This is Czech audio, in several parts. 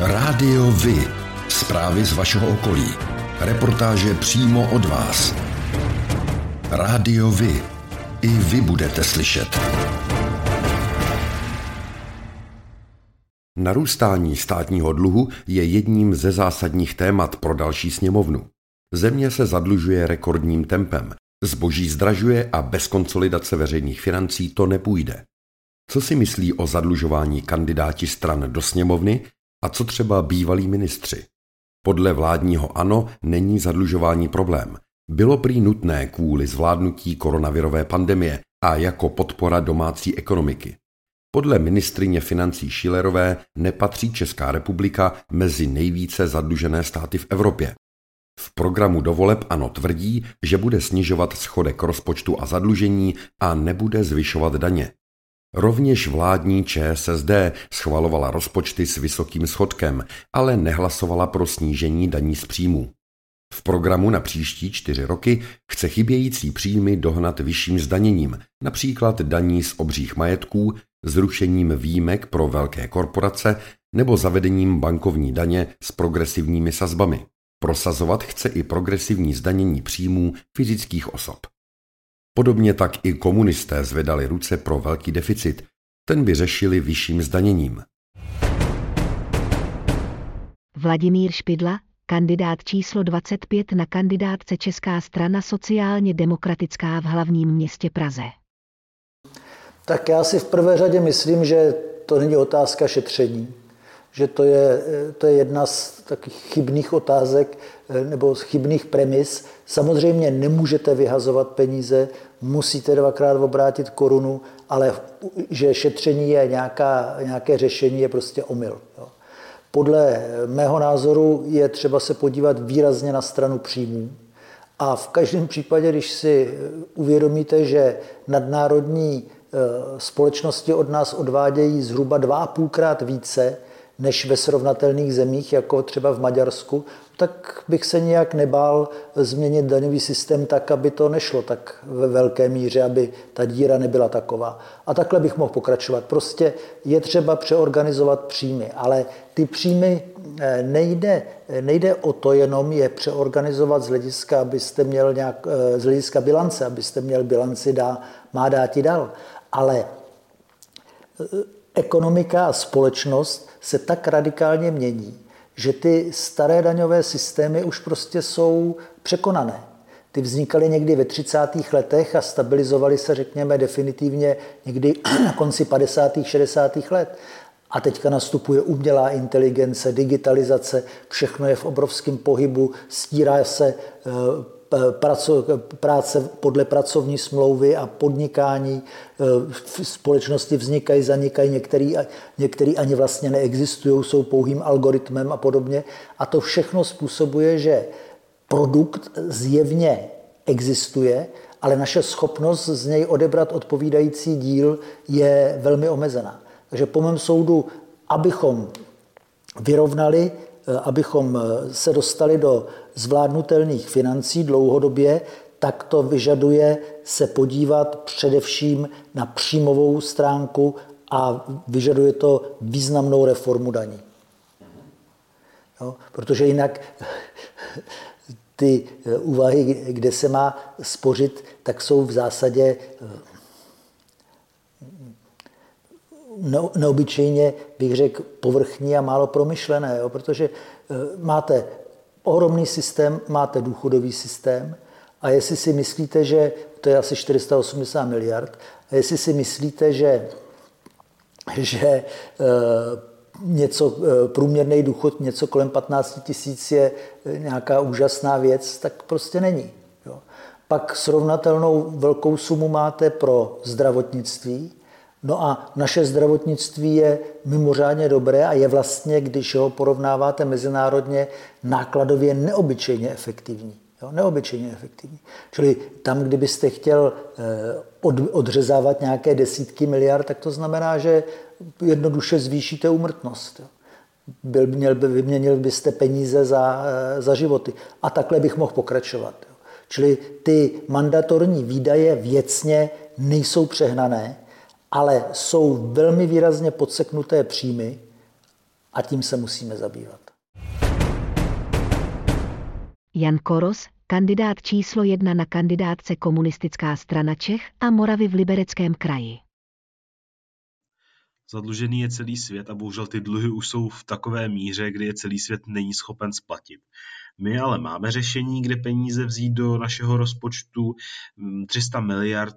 Rádio Vy. Zprávy z vašeho okolí. Reportáže přímo od vás. Rádio Vy. I vy budete slyšet. Narůstání státního dluhu je jedním ze zásadních témat pro další sněmovnu. Země se zadlužuje rekordním tempem, zboží zdražuje a bez konsolidace veřejných financí to nepůjde. Co si myslí o zadlužování kandidáti stran do sněmovny a co třeba bývalí ministři? Podle vládního ANO není zadlužování problém. Bylo prý nutné kvůli zvládnutí koronavirové pandemie a jako podpora domácí ekonomiky. Podle ministrině financí Šilerové nepatří Česká republika mezi nejvíce zadlužené státy v Evropě. V programu dovoleb ANO tvrdí, že bude snižovat schodek rozpočtu a zadlužení a nebude zvyšovat daně. Rovněž vládní ČSSD schvalovala rozpočty s vysokým schodkem, ale nehlasovala pro snížení daní z příjmů. V programu na příští čtyři roky chce chybějící příjmy dohnat vyšším zdaněním, například daní z obřích majetků, zrušením výjimek pro velké korporace nebo zavedením bankovní daně s progresivními sazbami. Prosazovat chce i progresivní zdanění příjmů fyzických osob. Podobně tak i komunisté zvedali ruce pro velký deficit, ten by řešili vyšším zdaněním. Vladimír Špidla, kandidát číslo 25 na kandidátce Česká strana sociálně demokratická v hlavním městě Praze. Tak já si v prvé řadě myslím, že to není otázka šetření, že to je, to je jedna z takových chybných otázek nebo chybných premis. Samozřejmě nemůžete vyhazovat peníze, musíte dvakrát obrátit korunu, ale že šetření je nějaká, nějaké řešení, je prostě omyl. Jo. Podle mého názoru je třeba se podívat výrazně na stranu příjmů. A v každém případě, když si uvědomíte, že nadnárodní e, společnosti od nás odvádějí zhruba dva a půlkrát více než ve srovnatelných zemích, jako třeba v Maďarsku, tak bych se nijak nebál změnit daňový systém tak, aby to nešlo tak ve velké míře, aby ta díra nebyla taková. A takhle bych mohl pokračovat. Prostě je třeba přeorganizovat příjmy, ale ty příjmy eh, nejde, nejde o to jenom je přeorganizovat z hlediska, abyste měl nějak, eh, z hlediska bilance, abyste měl bilanci dá, má dát i dal. Ale eh, ekonomika a společnost se tak radikálně mění, že ty staré daňové systémy už prostě jsou překonané. Ty vznikaly někdy ve 30. letech a stabilizovaly se, řekněme, definitivně někdy na konci 50. 60. let. A teďka nastupuje umělá inteligence, digitalizace, všechno je v obrovském pohybu, stírá se eh, práce podle pracovní smlouvy a podnikání. E, v společnosti vznikají, zanikají, některý, některý ani vlastně neexistují, jsou pouhým algoritmem a podobně. A to všechno způsobuje, že produkt zjevně existuje, ale naše schopnost z něj odebrat odpovídající díl je velmi omezená. Takže po mém soudu, abychom vyrovnali Eh, abychom eh, se dostali do zvládnutelných financí dlouhodobě, tak to vyžaduje se podívat především na příjmovou stránku a vyžaduje to významnou reformu daní. Jo? Protože jinak ty eh, úvahy, kde se má spořit, tak jsou v zásadě neobyčejně, bych řekl, povrchní a málo promyšlené, jo? protože eh, máte ohromný systém, máte důchodový systém a jestli si myslíte, že to je asi 480 miliard, a jestli si myslíte, že, že e, něco, e, průměrný důchod něco kolem 15 tisíc je nějaká úžasná věc, tak prostě není. Jo. Pak srovnatelnou velkou sumu máte pro zdravotnictví, No a naše zdravotnictví je mimořádně dobré a je vlastně, když ho porovnáváte mezinárodně, nákladově neobyčejně efektivní. Jo, neobyčejně efektivní. Čili tam, kdybyste chtěl eh, odřezávat nějaké desítky miliard, tak to znamená, že jednoduše zvýšíte úmrtnost. Jo. Byl, měl by, vyměnil byste peníze za, eh, za životy. A takhle bych mohl pokračovat. Čili ty mandatorní výdaje věcně nejsou přehnané, ale jsou velmi výrazně podseknuté příjmy A tím se musíme zabývat. Jan Koros, kandidát číslo jedna na kandidátce Komunistická strana Čech a Moravy v Libereckém kraji. Zadlužený je celý svět a bohužel ty dluhy už jsou v takové míře, kdy je celý svět není schopen splatit. My ale máme řešení, kde peníze vzít do našeho rozpočtu 300 mm, miliard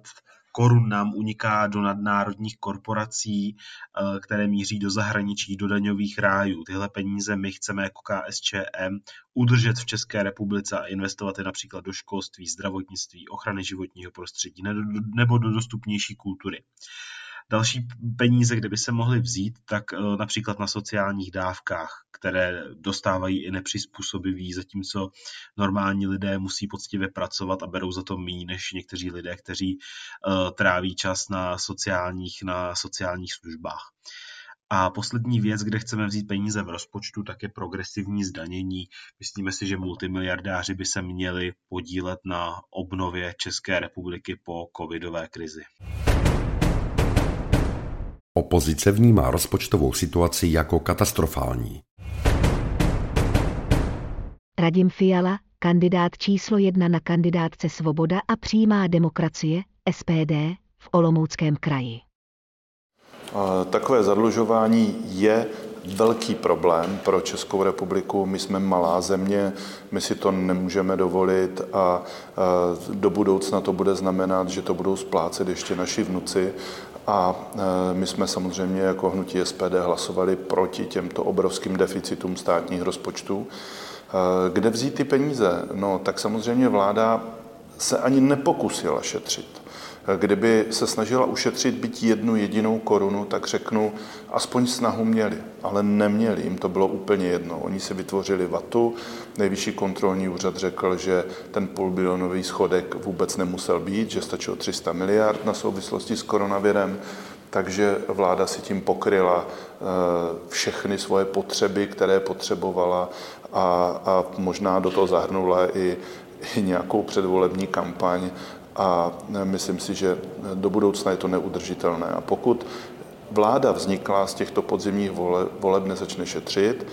korun nám uniká do nadnárodních korporací, eh, které míří do zahraničí, do daňových rájů. Tyhle peníze my chceme jako KSČM udržet v České republice a investovat je například do školství, zdravotnictví, ochrany životního prostředí nebo do dostupnější kultury. Další peníze, kde by se mohly vzít, tak eh, například na sociálních dávkách, které dostávají i nepřizpůsobiví, zatímco normální lidé musí poctivě pracovat a berou za to méně než někteří lidé, kteří uh, tráví čas na sociálních, na sociálních službách. A poslední věc, kde chceme vzít peníze v rozpočtu, tak je progresivní zdanění. Myslíme si, že multimiliardáři by se měli podílet na obnově České republiky po covidové krizi. Opozice vnímá rozpočtovou situaci jako katastrofální. Radim Fiala, kandidát číslo jedna na kandidátce Svoboda a přímá demokracie, SPD, v Olomouckém kraji. Takové zadlužování je velký problém pro Českou republiku. My jsme malá země, my si to nemůžeme dovolit a do budoucna to bude znamenat, že to budou splácet ještě naši vnuci a e, my jsme samozřejmě jako hnutí SPD hlasovali proti těmto obrovským deficitům státních rozpočtů. E, kde vzít ty peníze? No, tak samozřejmě vláda se ani nepokusila šetřit. Kdyby se snažila ušetřit byť jednu jedinou korunu, tak řeknu, aspoň snahu měli, ale neměli, jim to bylo úplně jedno. Oni si vytvořili vatu, nejvyšší kontrolní úřad řekl, že ten půlbilionový schodek vůbec nemusel být, že stačilo 300 miliard na souvislosti s koronavirem, takže vláda si tím pokryla eh, všechny svoje potřeby, které potřebovala a, a možná do toho zahrnula i, i nějakou předvolební kampaň a myslím si, že do budoucna je to neudržitelné. A pokud vláda vznikla z těchto podzimních voleb, nezačne šetřit,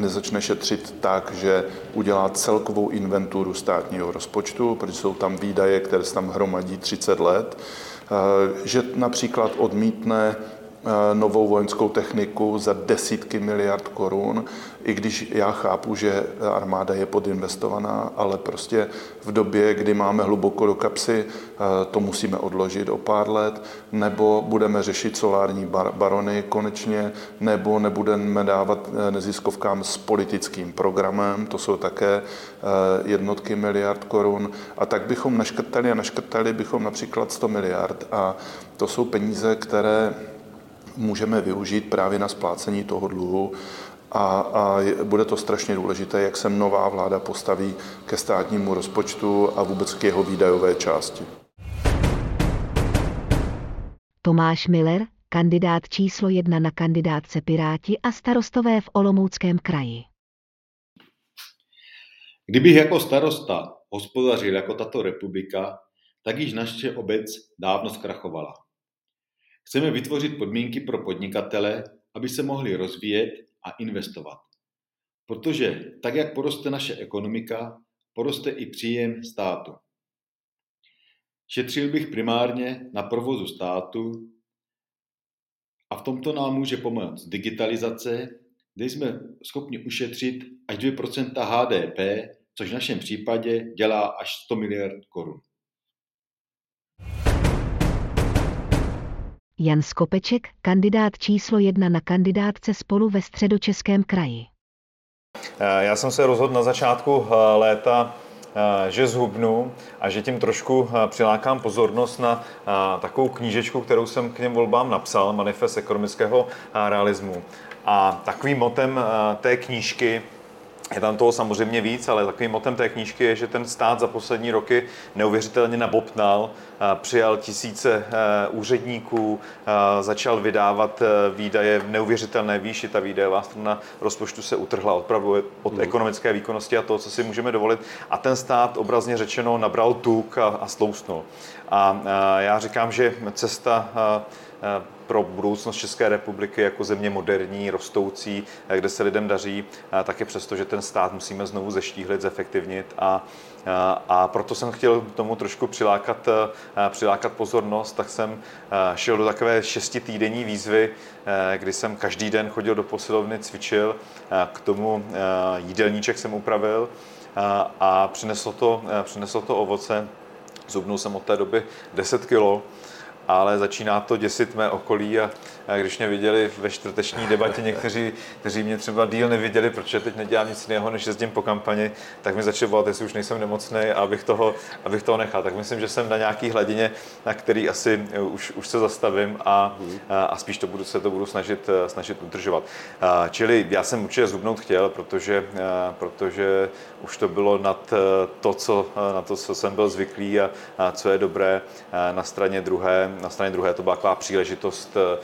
nezačne šetřit tak, že udělá celkovou inventuru státního rozpočtu, protože jsou tam výdaje, které se tam hromadí 30 let, že například odmítne Eh, novou vojenskou techniku za desítky miliard korun, i když já chápu, že armáda je podinvestovaná, ale prostě v době, kdy máme hluboko do kapsy, eh, to musíme odložit o pár let, nebo budeme řešit solární barony konečně, nebo nebudeme dávat eh, neziskovkám s politickým programem, to jsou také jednotky miliard korun, a tak bychom naškrtali a naškrtali bychom například 100 miliard. A to jsou peníze, které můžeme využít právě na splácení toho dluhu a, a bude to strašně důležité, jak se nová vláda postaví ke státnímu rozpočtu a vůbec k jeho výdajové části. Tomáš Miller, kandidát číslo jedna na kandidátce Piráti a starostové v Olomouckém kraji. Kdybych jako starosta hospodařil jako tato republika, tak již naše obec dávno zkrachovala. Chceme vytvořit podmínky pro podnikatele, aby se mohli rozvíjet a investovat. Protože tak, jak poroste naše ekonomika, poroste i příjem státu. Šetřil bych primárně na provozu státu a v tomto nám může pomoct digitalizace, kde jsme schopni ušetřit až 2% HDP, což v našem případě dělá až 100 miliard korun. Jan Skopeček, kandidát číslo jedna na kandidátce spolu ve středočeském kraji. Eh, já jsem se rozhodl na začátku eh, léta, eh, že zhubnu a že tím trošku přilákám pozornost na takovou knížečku, kterou jsem k něm volbám napsal, Manifest ekonomického realismu. A takovým motem té knížky je tam toho samozřejmě víc, ale takovým motem té knížky je, že ten stát za poslední roky neuvěřitelně nabopnal, přijal tisíce e, úředníků, začal vydávat výdaje v neuvěřitelné výši. Ta výdajová strana rozpočtu se utrhla opravdu od mm. ekonomické výkonnosti a toho, co si můžeme dovolit. A ten stát obrazně řečeno nabral tuk a, a slousnul. A já říkám, že cesta pro budoucnost České republiky jako země moderní, rostoucí, kde se lidem daří, tak je přesto, že ten stát musíme znovu zeštíhlit, zefektivnit a a proto jsem chtěl tomu trošku přilákat, přilákat pozornost, tak jsem šel do takové šestitýdenní výzvy, kdy jsem každý den chodil do posilovny, cvičil, k tomu jídelníček jsem upravil a přineslo to, přineslo to ovoce. Zubnul jsem od té doby 10 kilo ale začíná to děsit mé okolí a, když mě viděli ve čtvrteční debatě někteří, kteří mě třeba díl neviděli, protože teď nedělám nic jiného, než jezdím po kampani, tak mi začali volat, jestli už nejsem nemocný a abych toho, abych toho nechal. Tak myslím, že jsem na nějaký hladině, na který asi už, už se zastavím a, a, spíš to budu, se to budu snažit, snažit udržovat. Čili já jsem určitě zhubnout chtěl, protože, protože už to bylo nad to, co, na to, co jsem byl zvyklý a, a co je dobré na straně druhé na straně druhé to byla taková příležitost eh,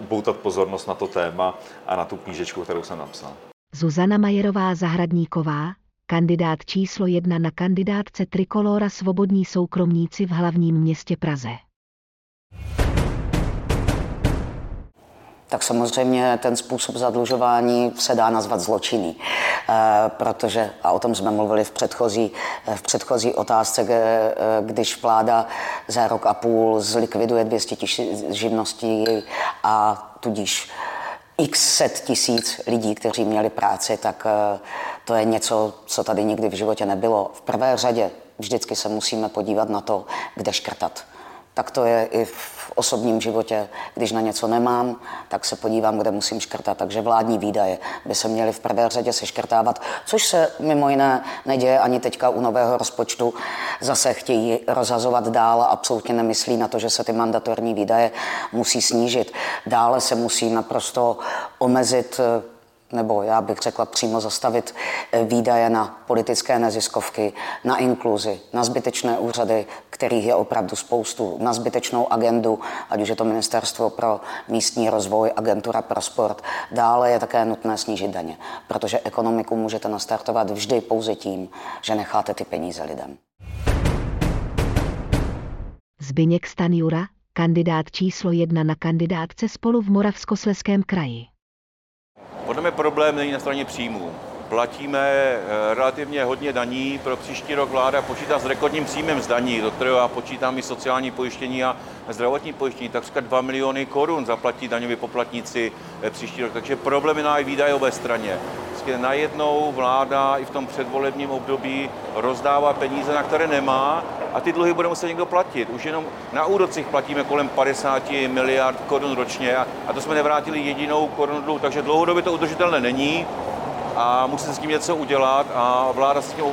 upoutat pozornost na to téma a na tu knížečku, kterou jsem napsal. Zuzana Majerová Zahradníková, kandidát číslo jedna na kandidátce Trikolora Svobodní soukromníci v hlavním městě Praze. Tak samozřejmě ten způsob zadlužování se dá nazvat zločinný. Eh, protože, a o tom jsme mluvili v předchozí, v předchozí otázce, eh, když vláda za rok a půl zlikviduje 200 tisíc živností a tudíž x set tisíc lidí, kteří měli práci, tak eh, to je něco, co tady nikdy v životě nebylo. V prvé řadě vždycky se musíme podívat na to, kde škrtat tak to je i v osobním životě. Když na něco nemám, tak se podívám, kde musím škrtat. Takže vládní výdaje by se měly v prvé řadě seškrtávat, což se mimo jiné neděje ani teďka u nového rozpočtu. Zase chtějí rozhazovat dál a absolutně nemyslí na to, že se ty mandatorní výdaje musí snížit. Dále se musí naprosto omezit nebo já bych řekla přímo zastavit eh, výdaje na politické neziskovky, na inkluzi, na zbytečné úřady, kterých je opravdu spoustu, na zbytečnou agendu, ať už je to Ministerstvo pro místní rozvoj, Agentura pro sport. Dále je také nutné snížit daně, protože ekonomiku můžete nastartovat vždy pouze tím, že necháte ty peníze lidem. Zbyněk Stanjura, kandidát číslo jedna na kandidátce spolu v Moravskosleském kraji. Podle mě problém není na straně příjmů. Platíme eh, relativně hodně daní. Pro příští rok vláda počítá s rekordním příjmem z daní, do kterého já počítám i sociální pojištění a zdravotní pojištění. Takřka 2 miliony korun zaplatí daňoví poplatníci eh, příští rok. Takže problém je na výdajové straně. Prostě najednou vláda i v tom předvolebním období rozdává peníze, na které nemá a ty dluhy bude muset někdo platit. Už jenom na úrocích platíme kolem 50 miliard korun ročně a to jsme nevrátili jedinou korunu dluhu, takže dlouhodobě to udržitelné není a musí se s tím něco udělat a vláda s tím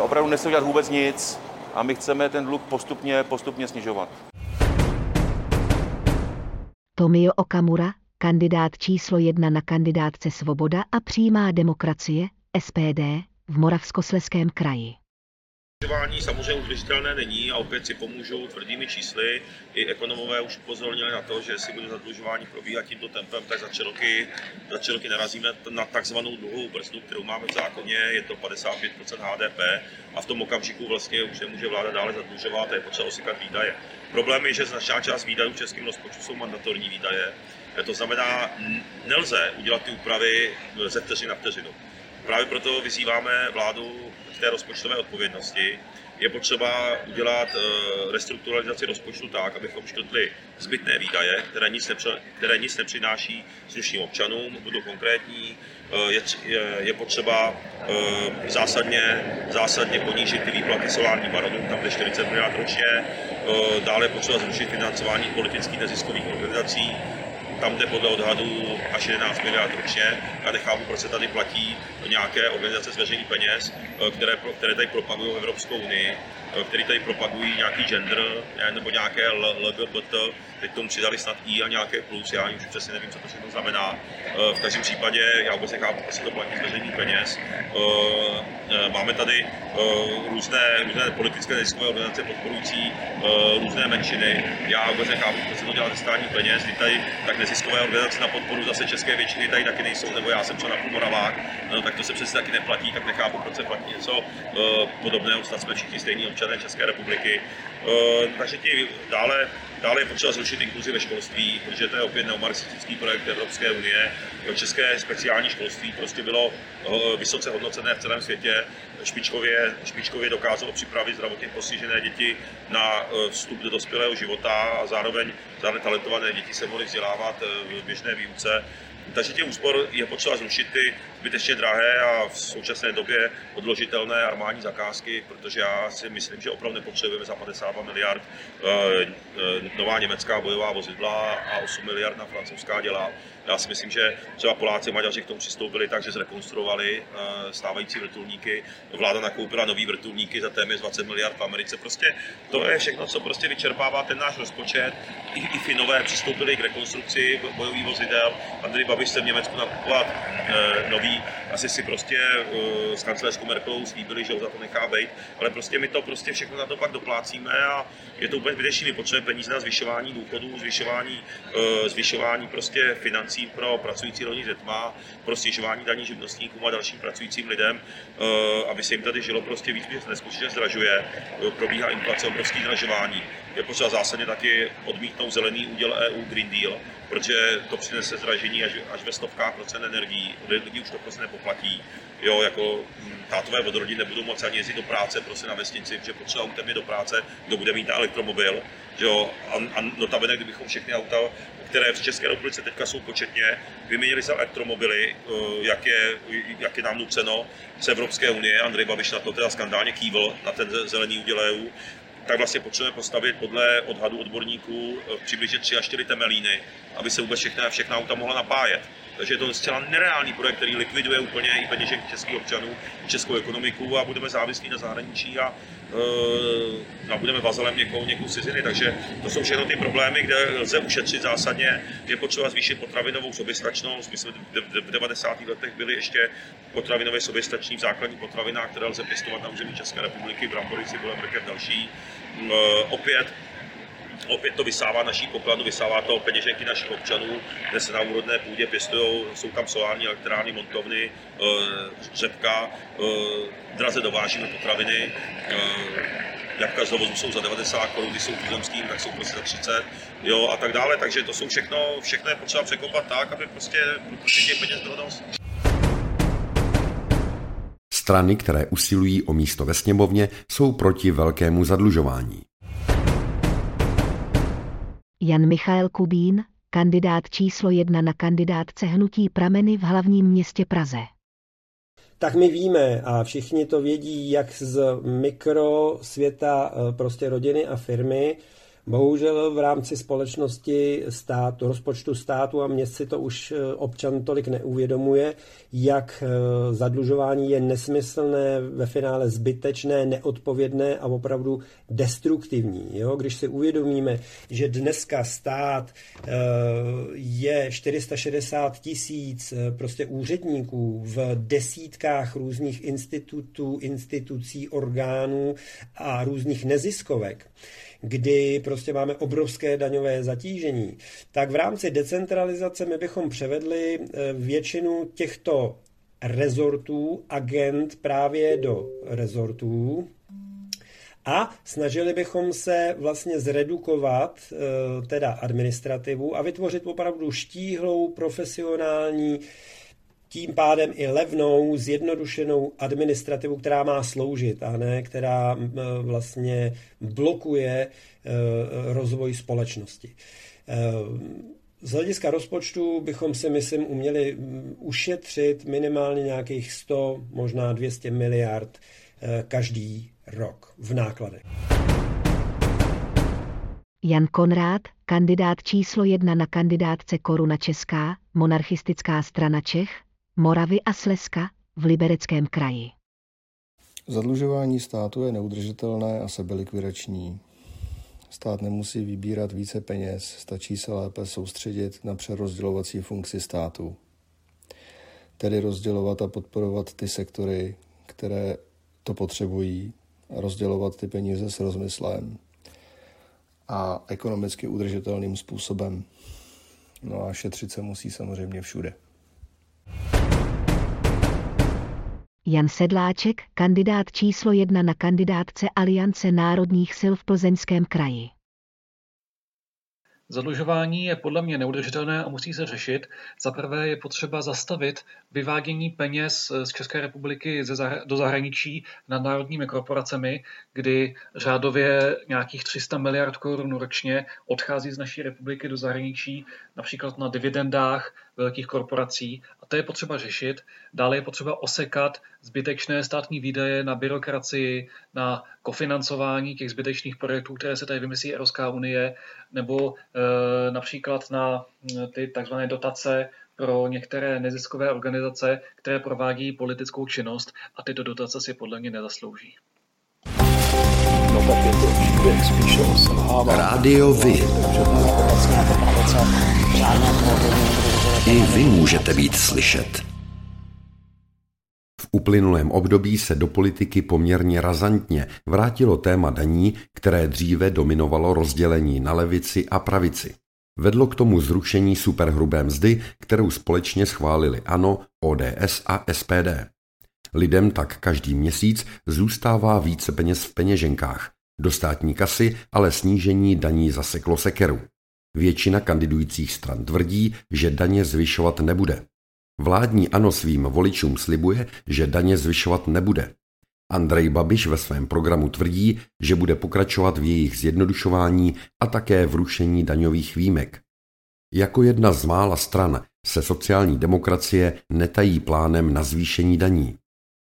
opravdu nechce udělat vůbec nic a my chceme ten dluh postupně, postupně snižovat. Tomio Okamura, kandidát číslo jedna na kandidátce Svoboda a přímá demokracie, SPD, v Moravskosleském kraji. Zadlužování samozřejmě udržitelné není a opět si pomůžou tvrdými čísly. I ekonomové už upozornili na to, že jestli bude zadlužování probíhat tímto tempem, tak za tři roky, za tři roky narazíme na takzvanou dluhovou brzdu, kterou máme v zákoně, je to 55% HDP a v tom okamžiku vlastně už nemůže vláda dále zadlužovat a je potřeba osykat výdaje. Problém je, že značná část výdajů v českém rozpočtu jsou mandatorní výdaje, to znamená, nelze udělat ty úpravy ze vteřiny na vteřinu. Právě proto vyzýváme vládu k té rozpočtové odpovědnosti. Je potřeba udělat eh, restrukturalizaci rozpočtu tak, abychom škrtli zbytné výdaje, které nic, nepře, které nic nepřináší slušným občanům. Budu konkrétní, eh, je, je, je potřeba eh, zásadně, zásadně ponížit ty výplaty solárním baronům, tam jde 40 miliard ročně. Dále je potřeba zrušit financování politických neziskových organizací, tam jde podle odhadů až 11 miliard ročně. Já nechápu, proč se tady platí nějaké organizace z veřejných peněz, eh, které, které tady propagují Evropskou unii, eh, které tady propagují nějaký gender nebo nějaké LGBT, teď tomu přidali snad I a nějaké plus, já už přesně nevím, co to všechno znamená. Eh, v každém případě já vůbec nechápu, jestli to platí z veřejných peněz. Máme tady různé, různé politické neziskové organizace podporující různé menšiny. Já vůbec nechápu, proč se to dělá ze státních peněz, kdy tady tak neziskové organizace na podporu zase české většiny tady taky nejsou, nebo já jsem třeba na Moravák, no, tak to se přece taky neplatí, tak nechápu, proč se platí něco podobného, snad jsme všichni stejní občané České republiky. Takže ti dále Dále je potřeba zrušit inkluzi ve školství, protože to je opět neomarxistický projekt Evropské unie. České speciální školství prostě bylo eh, vysoce hodnocené v celém světě. Špičkově, špičkově dokázalo připravit zdravotně postižené děti na eh, vstup do dospělého života a zároveň zároveň talentované děti se mohly vzdělávat eh, v běžné výuce. Takže těch úspor je potřeba zrušit ty zbytečně drahé a v současné době odložitelné armádní zakázky, protože já si myslím, že opravdu nepotřebujeme za 52 miliard eh, eh, nová německá bojová vozidla a 8 miliard na francouzská děla. Já si myslím, že třeba Poláci Maďaři k tomu přistoupili tak, že zrekonstruovali eh, stávající vrtulníky. Vláda nakoupila nový vrtulníky za téměř 20 miliard v Americe. Prostě to je všechno, co prostě vyčerpává ten náš rozpočet. I, i Finové přistoupili k rekonstrukci bojových vozidel. Andrej Babiš se v Německu nakupovat nový asi si prostě uh, s kancelářskou Merkelovou slíbili, že ho za to nechá být, ale prostě my to prostě všechno na to pak doplácíme a je to úplně zbytečný. My potřebujeme peníze na zvyšování důchodů, zvyšování, uh, zvyšování prostě financí pro pracující rodiny s dětma, pro snižování daní živnostníkům a dalším pracujícím lidem, uh, aby se jim tady žilo prostě víc, protože neskutečně zdražuje, probíhá inflace, obrovský zdražování. Je potřeba zásadně taky odmítnout zelený úděl EU Green Deal, protože to přinese zdražení až, až ve stovkách procent energií. Lidi už to prostě nepoplatí. Jo, jako hm, tátové od rodin nebudou moci ani jezdit do práce prostě na vesnici, protože potřeba autem je do práce, kdo bude mít elektromobil. Jo, a, a notabene, kdybychom všechny auta, které v České republice teďka jsou početně, vyměnili za elektromobily, eh, jak je, jak je nám nuceno z Evropské unie. Andrej Babiš na to teda skandálně kývl, na ten zelený úděl EU tak vlastně potřebujeme postavit podle odhadu odborníků eh, přibližně 3 až 4 temelíny, aby se vůbec všechna, všechna auta mohla napájet. Takže je to zcela nereálný projekt, který likviduje úplně i peněženky českých občanů, českou ekonomiku a budeme závislí na zahraničí a, a budeme vazalem někoho, někoho ciziny. Takže to jsou všechno ty problémy, kde lze ušetřit zásadně. Je potřeba zvýšit potravinovou soběstačnost. My jsme v 90. letech byli ještě potravinové soběstační v základních potravinách, které lze pěstovat na území České republiky, brambory, cibule, mrkev, další. E, opět opět to vysává naší pokladu, vysává to peněženky našich občanů, kde se na úrodné půdě pěstují, jsou tam solární elektrárny, montovny, eh, řepka, eh, draze dovážíme potraviny, eh, jabka z dovozu jsou za 90 korun, když jsou tuzemským, tak jsou prostě za 30, jo, a tak dále, takže to jsou všechno, všechno je potřeba překopat tak, aby prostě, prostě těch peněz bylo dost. Strany, které usilují o místo ve sněmovně, jsou proti velkému zadlužování. Jan Michael Kubín, kandidát číslo jedna na kandidátce hnutí Prameny v hlavním městě Praze. Tak my víme a všichni to vědí, jak z mikrosvěta eh, prostě rodiny a firmy, Bohužel v rámci společnosti státu, rozpočtu státu a měst si to už eh, občan tolik neuvědomuje, jak eh, zadlužování je nesmyslné, ve finále zbytečné, neodpovědné a opravdu destruktivní. Jo? Když si uvědomíme, že dneska stát eh, je 460 tisíc prostě úředníků v desítkách různých institutů, institucí, orgánů a různých neziskovek, kdy prostě máme obrovské daňové zatížení, tak v rámci decentralizace my bychom převedli eh, většinu těchto rezortů, agent právě do rezortů, a snažili bychom se vlastně zredukovat eh, teda administrativu a vytvořit opravdu štíhlou, profesionální, tím pádem i levnou, zjednodušenou administrativu, která má sloužit a ne která vlastně blokuje e, rozvoj společnosti. E, z hlediska rozpočtu bychom si, myslím, uměli ušetřit minimálně nějakých 100, možná 200 miliard e, každý rok v nákladech. Jan Konrád, kandidát číslo jedna na kandidátce Koruna Česká, monarchistická strana Čech, Moravy a Slezska v Libereckém kraji. Zadlužování státu je neudržitelné a sebelikvidační. Stát nemusí vybírat více peněz, stačí se lépe soustředit na přerozdělovací funkci státu. Tedy rozdělovat a podporovat ty sektory, které to potřebují, rozdělovat ty peníze s rozmyslem a ekonomicky udržitelným způsobem. No a šetřit se musí samozřejmě všude. Jan Sedláček, kandidát číslo jedna na kandidátce Aliance národních sil v Plzeňském kraji. Zadlužování je podle mě neudržitelné a musí se řešit. Za prvé je potřeba zastavit vyvádění peněz z České republiky do zahraničí nad národními korporacemi, kdy řádově nějakých 300 miliard korun ročně odchází z naší republiky do zahraničí, například na dividendách velkých korporací. A to je potřeba řešit. Dále je potřeba osekat zbytečné státní výdaje na byrokracii, na kofinancování těch zbytečných projektů, které se tady vymyslí Evropská unie, nebo e, například na ty takzvané dotace pro některé neziskové organizace, které provádí politickou činnost a tyto dotace si podle mě nezaslouží. Rádio Vy. I vy můžete být slyšet. V uplynulém období se do politiky poměrně razantně vrátilo téma daní, které dříve dominovalo rozdělení na levici a pravici. Vedlo k tomu zrušení superhrubé mzdy, kterou společně schválili ANO, ODS a SPD. Lidem tak každý měsíc zůstává více peněz v peněženkách. Do státní kasy ale snížení daní zaseklo sekeru. Většina kandidujících stran tvrdí, že daně zvyšovat nebude. Vládní ANO svým voličům slibuje, že daně zvyšovat nebude. Andrej Babiš ve svém programu tvrdí, že bude pokračovat v jejich zjednodušování a také v rušení daňových výjimek. Jako jedna z mála stran se sociální demokracie netají plánem na zvýšení daní.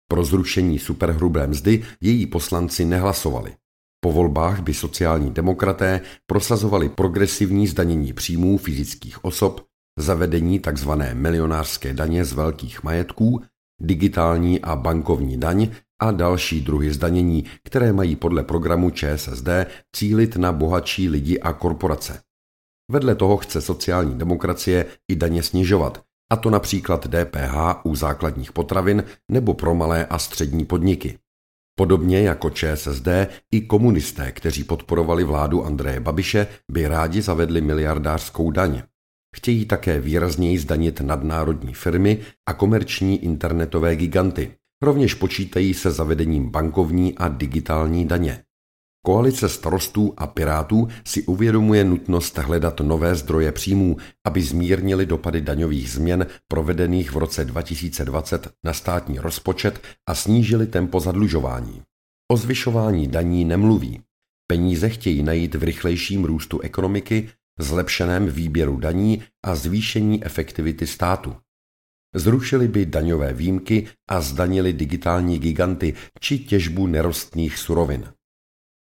Pro zrušení superhrubé mzdy její poslanci nehlasovali. Po volbách by sociální demokraté prosazovali progresivní zdanění příjmů fyzických osob, zavedení tzv. milionářské daně z velkých majetků, digitální a bankovní daň a další druhy zdanění, které mají podle programu ČSSD cílit na bohatší lidi a korporace. Vedle toho chce sociální demokracie i daně snižovat, a to například DPH u základních potravin nebo pro malé a střední podniky. Podobně jako ČSSD, i komunisté, kteří podporovali vládu Andreje Babiše, by rádi zavedli miliardářskou daň. Chtějí také výrazněji zdanit nadnárodní firmy a komerční internetové giganty. Rovněž počítají se zavedením bankovní a digitální daně. Koalice starostů a pirátů si uvědomuje nutnost hledat nové zdroje příjmů, aby zmírnili dopady daňových změn provedených v roce 2020 na státní rozpočet a snížili tempo zadlužování. O zvyšování daní nemluví. Peníze chtějí najít v rychlejším růstu ekonomiky, zlepšeném výběru daní a zvýšení efektivity státu. Zrušili by daňové výjimky a zdanili digitální giganty či těžbu nerostných surovin.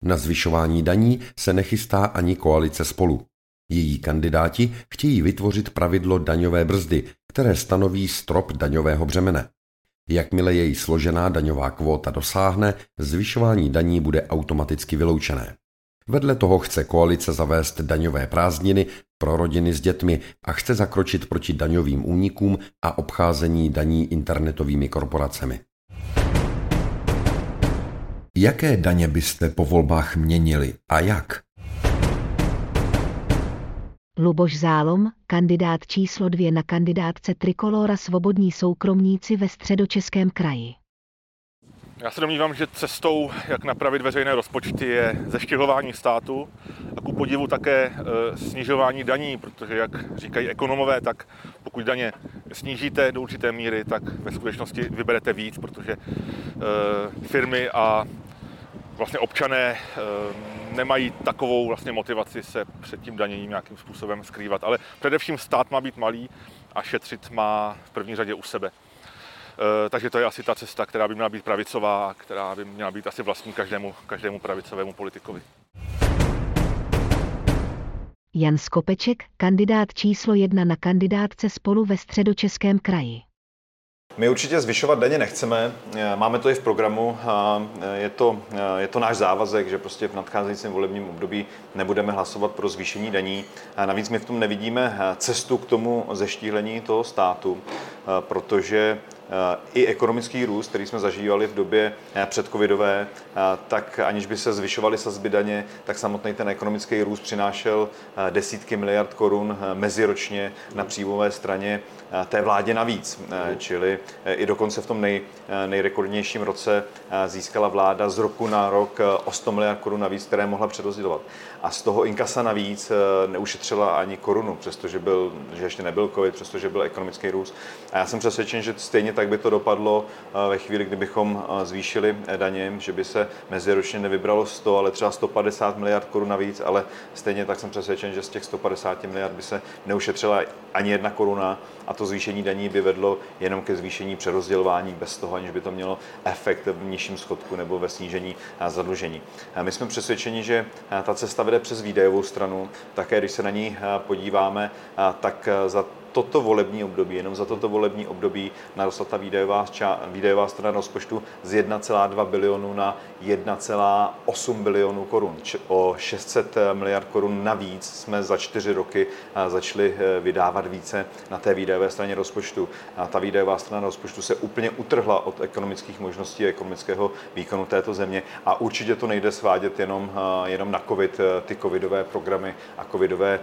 Na zvyšování daní se nechystá ani koalice spolu. Její kandidáti chtějí vytvořit pravidlo daňové brzdy, které stanoví strop daňového břemene. Jakmile její složená daňová kvóta dosáhne, zvyšování daní bude automaticky vyloučené. Vedle toho chce koalice zavést daňové prázdniny pro rodiny s dětmi a chce zakročit proti daňovým únikům a obcházení daní internetovými korporacemi. Jaké daně byste po volbách měnili a jak? Luboš Zálom, kandidát číslo dvě na kandidátce Trikolora Svobodní soukromníci ve středočeském kraji. Já se domnívám, že cestou, jak napravit veřejné rozpočty, je zeštihování státu a ku podivu také e, snižování daní, protože, jak říkají ekonomové, tak pokud daně snížíte do určité míry, tak ve skutečnosti vyberete víc, protože e, firmy a vlastně občané e, nemají takovou vlastně motivaci se před tím daněním nějakým způsobem skrývat. Ale především stát má být malý a šetřit má v první řadě u sebe. Eh, takže to je asi ta cesta, která by měla být pravicová, která by měla být asi vlastní každému, každému pravicovému politikovi. Jan Skopeček, kandidát číslo jedna na kandidátce spolu ve středočeském kraji. My určitě zvyšovat daně nechceme, eh, máme to i v programu, eh, je to, je to náš závazek, že prostě v nadcházejícím volebním období nebudeme hlasovat pro zvýšení daní. Navíc my v tom nevidíme cestu k tomu zeštíhlení toho státu, protože i ekonomický růst, který jsme zažívali v době předcovidové, tak aniž by se zvyšovaly sazby daně, tak samotný ten ekonomický růst přinášel desítky miliard korun meziročně na příjmové straně té vládě navíc. Čili i dokonce v tom nej, nejrekordnějším roce získala vláda z roku na rok o 100 miliard korun navíc, které mohla přerozdělovat. A z toho inkasa navíc neušetřila ani korunu, přestože byl, že ještě nebyl covid, přestože byl ekonomický růst. A já jsem přesvědčen, že stejně tak by to dopadlo ve chvíli, kdybychom zvýšili daně, že by se meziročně nevybralo 100, ale třeba 150 miliard korun navíc, ale stejně tak jsem přesvědčen, že z těch 150 miliard by se neušetřila ani jedna koruna a to zvýšení daní by vedlo jenom ke zvýšení přerozdělování bez toho, aniž by to mělo efekt v nižším schodku nebo ve snížení zadlužení. My jsme přesvědčeni, že ta cesta vede přes výdajovou stranu. Také když se na ní podíváme, tak za toto volební období, jenom za toto volební období narostla ta výdajová, výdajová strana rozpočtu z 1,2 bilionu na 1,8 bilionu korun. O 600 miliard korun navíc jsme za čtyři roky začali e, vydávat více na té výdajové straně rozpočtu. A ta výdajová strana rozpočtu se úplně utrhla od ekonomických možností a ekonomického výkonu této země a určitě to nejde svádět jenom, jenom na COVID. Ty covidové programy a covidové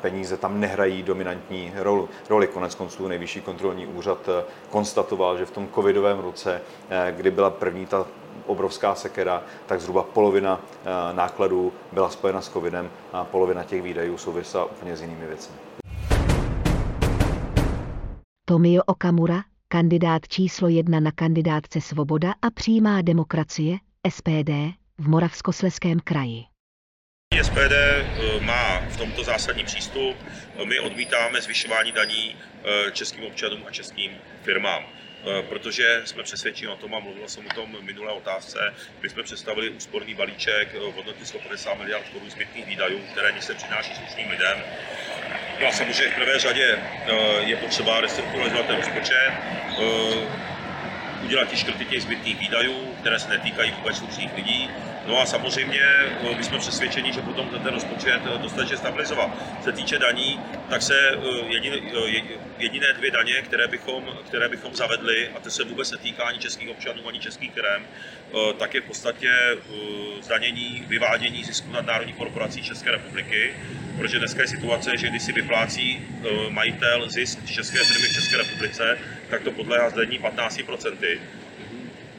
peníze tam nehrají dominantní roli roli. Konec konců nejvyšší kontrolní úřad eh, konstatoval, že v tom covidovém roce, eh, kdy byla první ta obrovská sekera, tak zhruba polovina eh, nákladů byla spojena s covidem a polovina těch výdajů souvisela úplně s jinými věcmi. Tomio Okamura, kandidát číslo jedna na kandidátce Svoboda a přímá demokracie, SPD, v Moravskosleském kraji. SPD eh, má v tomto zásadní přístup. My odmítáme zvyšování daní eh, českým občanům a českým firmám protože jsme přesvědčeni o tom a mluvil jsem o tom minulé otázce. My jsme představili úsporný balíček v hodnotě 150 miliard korun zbytných výdajů, které nic se přináší slušným lidem. No a samozřejmě v prvé řadě je potřeba restrukturalizovat ten rozpočet, udělat ty škrty těch zbytných výdajů, které se netýkají vůbec slušných lidí. No a samozřejmě my jsme přesvědčeni, že potom ten rozpočet eh, dostatečně stabilizovat. Se týče daní, tak se eh, jediné, eh, jediné dvě daně, které bychom, které bychom zavedli, a to se vůbec netýká ani českých občanů, ani českých firm, tak je v podstatě zdanění, vyvádění zisku nadnárodních korporací České republiky, protože dneska je situace, že když si vyplácí majitel zisk české firmy v České republice, tak to podléhá zdanění 15%.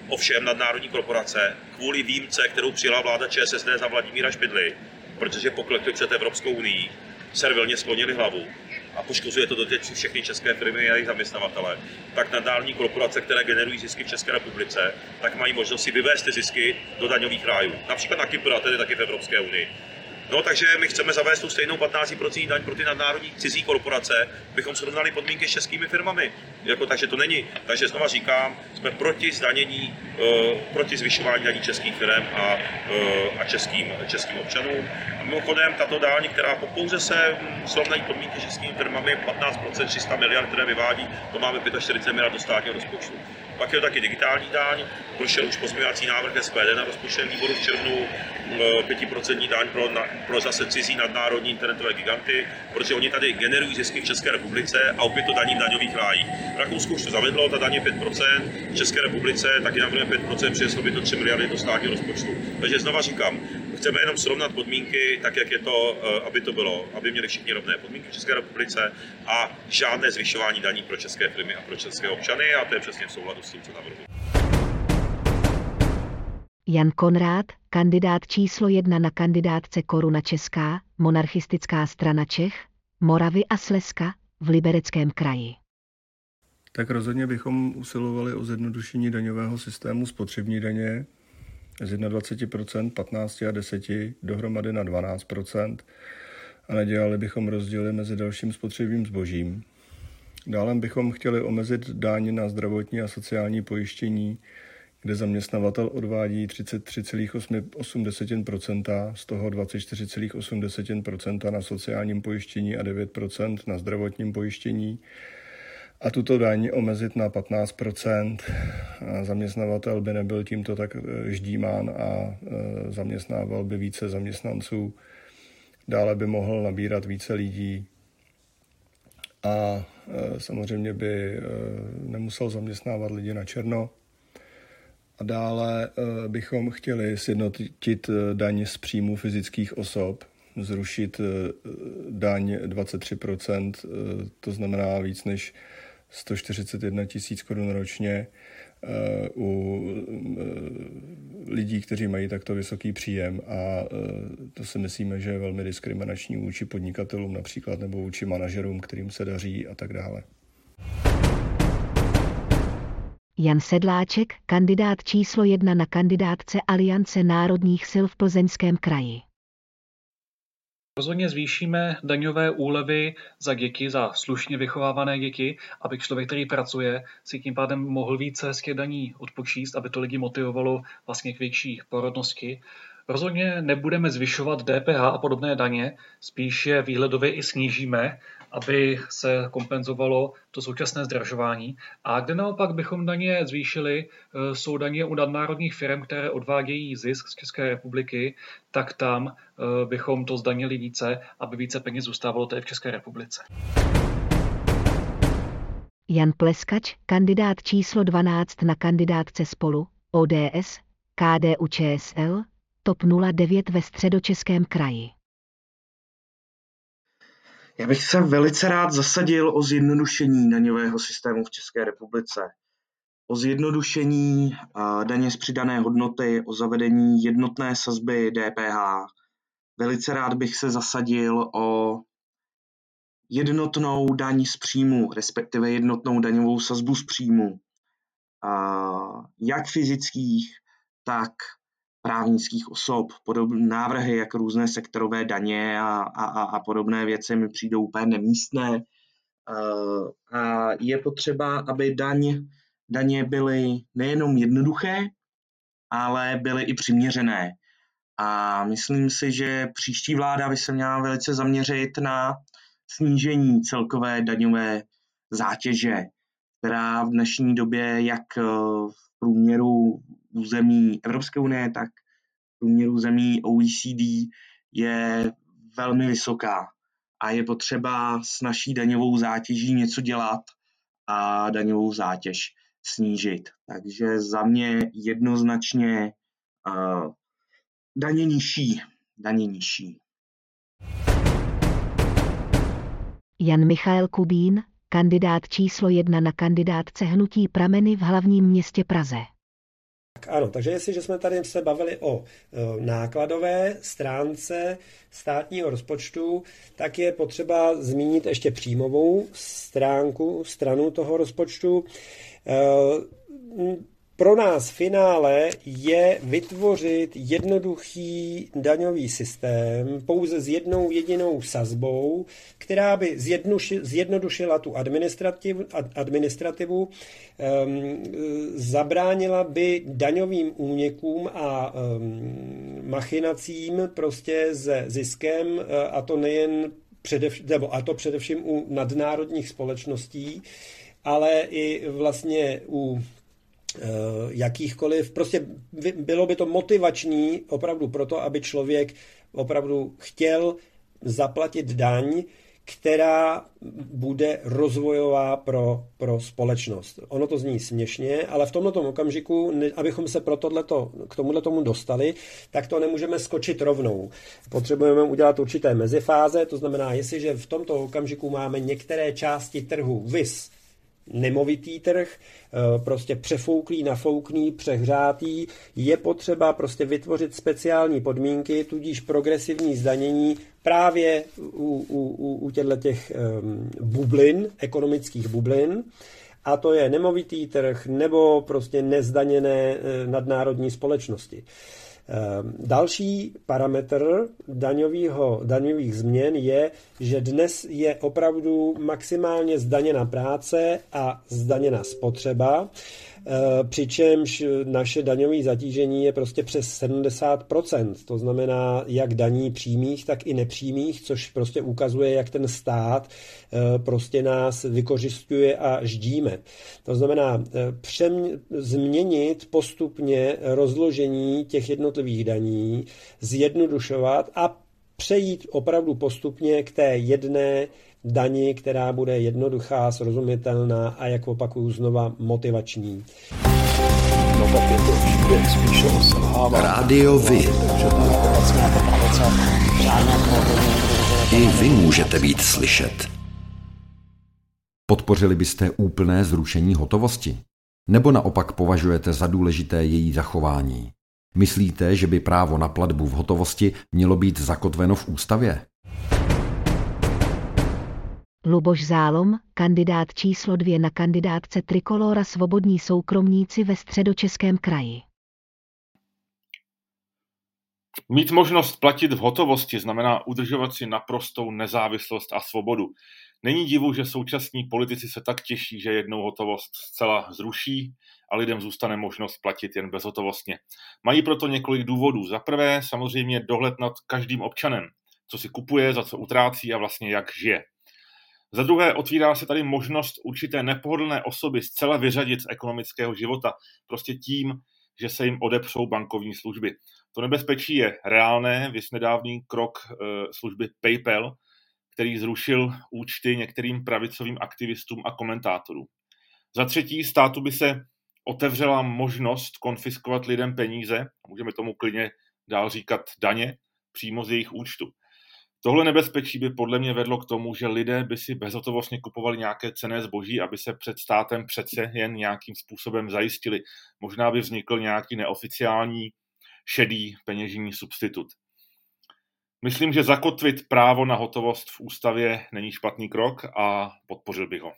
Ovšem nadnárodní korporace kvůli výjimce, kterou přijala vláda ČSSD za Vladimíra Špidly, protože poklekli před Evropskou unii, servilně sklonili hlavu a poškozuje to doteď všechny české firmy a jejich zaměstnavatele, tak nadnárodní korporace, které generují zisky v České republice, tak mají možnost si vyvést ty zisky do daňových rájů. Například na Kypr a tedy taky v Evropské unii. No, takže my chceme zavést tu stejnou 15% daň pro ty nadnárodní cizí korporace, bychom srovnali podmínky s českými firmami. Jako, takže to není. Takže znova říkám, jsme proti zdanění, uh, proti zvyšování daní českých firm a, uh, a českým, českým občanům. A mimochodem, tato daň, která pouze se srovnají podmínky s českými firmami, 15%, 300 miliard, které vyvádí, to máme 45 miliard do státního rozpočtu. Pak je to taky digitální daň, prošel už pozměňovací návrh SPD na rozpočtovém výboru v červnu, 5% daň pro, na, pro zase cizí nadnárodní internetové giganty, protože oni tady generují zisky v České republice a opět to daní v daňových rájích. V Rakousku už to zavedlo, ta daň je 5%, v České republice taky navrhujeme 5%, přineslo by to 3 miliardy do státního rozpočtu. Takže znova říkám, chceme jenom srovnat podmínky tak, jak je to, eh, aby to bylo, aby měli všichni rovné podmínky v České republice a žádné zvyšování daní pro české firmy a pro české občany a to je přesně v souladu s tím, co navrhuji. Jan Konrád, kandidát číslo jedna na kandidátce Koruna Česká, monarchistická strana Čech, Moravy a Slezska v Libereckém kraji. Tak rozhodně bychom usilovali o zjednodušení daňového systému spotřební daně z 21%, 15 a 10 dohromady na 12% a nedělali bychom rozdíly mezi dalším spotřebním zbožím. Dále bychom chtěli omezit dáň na zdravotní a sociální pojištění kde zaměstnavatel odvádí 33,8%, z toho 24,8% na sociálním pojištění a 9% na zdravotním pojištění. A tuto daň omezit na 15%. Zaměstnavatel by nebyl tímto tak eh, ždímán a eh, zaměstnával by více zaměstnanců. Dále by mohl nabírat více lidí a samozřejmě by nemusel zaměstnávat lidi na černo. A dále bychom chtěli sjednotit daň z příjmu fyzických osob, zrušit daň 23%, to znamená víc než 141 tisíc korun ročně eh, u eh, lidí, kteří mají takto vysoký příjem a eh, to si myslíme, že je velmi diskriminační vůči podnikatelům například nebo vůči manažerům, kterým se daří a tak dále. Jan Sedláček, kandidát číslo jedna na kandidátce Aliance národních sil v Plzeňském kraji. Rozhodně zvýšíme daňové úlevy za děti, za slušně vychovávané děti, aby člověk, který pracuje, si tím pádem mohl více těch daní odpočíst, aby to lidi motivovalo vlastně k větší porodnosti. Rozhodně nebudeme zvyšovat DPH a podobné daně, spíš je výhledově i snížíme, aby se kompenzovalo to současné zdražování. A kde naopak bychom daně zvýšili, e, jsou daně u nadnárodních firm, které odvádějí zisk z České republiky, tak tam e, bychom to zdanili více, aby více peněz zůstávalo tady v České republice. Jan Pleskač, kandidát číslo 12 na kandidátce spolu, ODS, KDU ČSL, TOP 09 ve středočeském kraji. Já bych se velice rád zasadil o zjednodušení daňového systému v České republice. O zjednodušení daně z přidané hodnoty, o zavedení jednotné sazby DPH. Velice rád bych se zasadil o jednotnou daň z příjmu, respektive jednotnou daňovou sazbu z příjmu, jak fyzických, tak právnických osob, podobné návrhy, jak různé sektorové daně a, a, a podobné věci mi přijdou úplně nemístné. Eh, a je potřeba, aby daň, daně byly nejenom jednoduché, ale byly i přiměřené. A myslím si, že příští vláda by se měla velice zaměřit na snížení celkové daňové zátěže, která v dnešní době jak v průměru území Evropské unie, tak průměru zemí OECD je velmi vysoká a je potřeba s naší daňovou zátěží něco dělat a daňovou zátěž snížit. Takže za mě jednoznačně uh, daně nižší, daně nižší. Jan Michael Kubín, kandidát číslo jedna na kandidátce hnutí Prameny v hlavním městě Praze ano, takže jestliže jsme tady se bavili o e, nákladové stránce státního rozpočtu, tak je potřeba zmínit ještě příjmovou stránku, stranu toho rozpočtu. Pro nás finále je vytvořit jednoduchý daňový systém pouze s jednou jedinou sazbou, která by zjednodušila tu administrativu, administrativu um, zabránila by daňovým únikům a um, machinacím prostě se ziskem, e, a to nejen předev, nebo a to především u nadnárodních společností, ale i vlastně u Eh, jakýchkoliv, prostě bylo by to motivační opravdu proto, aby člověk opravdu chtěl zaplatit daň, která bude rozvojová pro, pro společnost. Ono to zní směšně, ale v tomto okamžiku, abychom se pro tohleto, k tomuhle tomu dostali, tak to nemůžeme skočit rovnou. Potřebujeme udělat určité mezifáze, to znamená, jestliže v tomto okamžiku máme některé části trhu VIS, nemovitý trh, eh, prostě přefouklý, nafouklý, přehřátý, je potřeba prostě vytvořit speciální podmínky, tudíž progresivní zdanění právě u, u, u těchto těch um, bublin, ekonomických bublin, a to je nemovitý trh nebo prostě nezdaněné eh, nadnárodní společnosti. Ehm, další parametr daňovýho, daňových změn je, že dnes je opravdu maximálně zdaněna práce a zdaněna spotřeba. Eh, přičemž naše daňové zatížení je prostě přes 70%, to znamená jak daní přímých, tak i nepřímých, což prostě ukazuje, jak ten stát eh, prostě nás vykořistuje a ždíme. To znamená eh, přem, změnit postupně rozložení těch jednotlivých daní, zjednodušovat a přejít opravdu postupně k té jedné dani, která bude jednoduchá, srozumitelná a jak opakuju znova motivační. No tak je to spíše Rádio Vy. I vy můžete být slyšet. Podpořili byste úplné zrušení hotovosti? Nebo naopak považujete za důležité její zachování? Myslíte, že by právo na platbu v hotovosti mělo být zakotveno v ústavě? Luboš Zálom, kandidát číslo dvě na kandidátce Trikolora Svobodní soukromníci ve středočeském kraji. Mít možnost platit v hotovosti znamená udržovat si naprostou nezávislost a svobodu. Není divu, že současní politici se tak těší, že jednou hotovost zcela zruší a lidem zůstane možnost platit jen bezhotovostně. Mají proto několik důvodů. Za prvé samozřejmě dohled nad každým občanem, co si kupuje, za co utrácí a vlastně jak žije. Za druhé otvírá se tady možnost určité nepohodlné osoby zcela vyřadit z ekonomického života, prostě tím, že se jim odepřou bankovní služby. To nebezpečí je reálné, vys nedávný krok e, služby PayPal, který zrušil účty některým pravicovým aktivistům a komentátorům. Za třetí, státu by se otevřela možnost konfiskovat lidem peníze, můžeme tomu klidně dál říkat daně, přímo z jejich účtu. Tohle nebezpečí by podle mě vedlo k tomu, že lidé by si bezhotovostně kupovali nějaké cené zboží, aby se před státem přece jen nějakým způsobem zajistili. Možná by vznikl nějaký neoficiální šedý peněžní substitut. Myslím, že zakotvit právo na hotovost v ústavě není špatný krok a podpořil bych ho.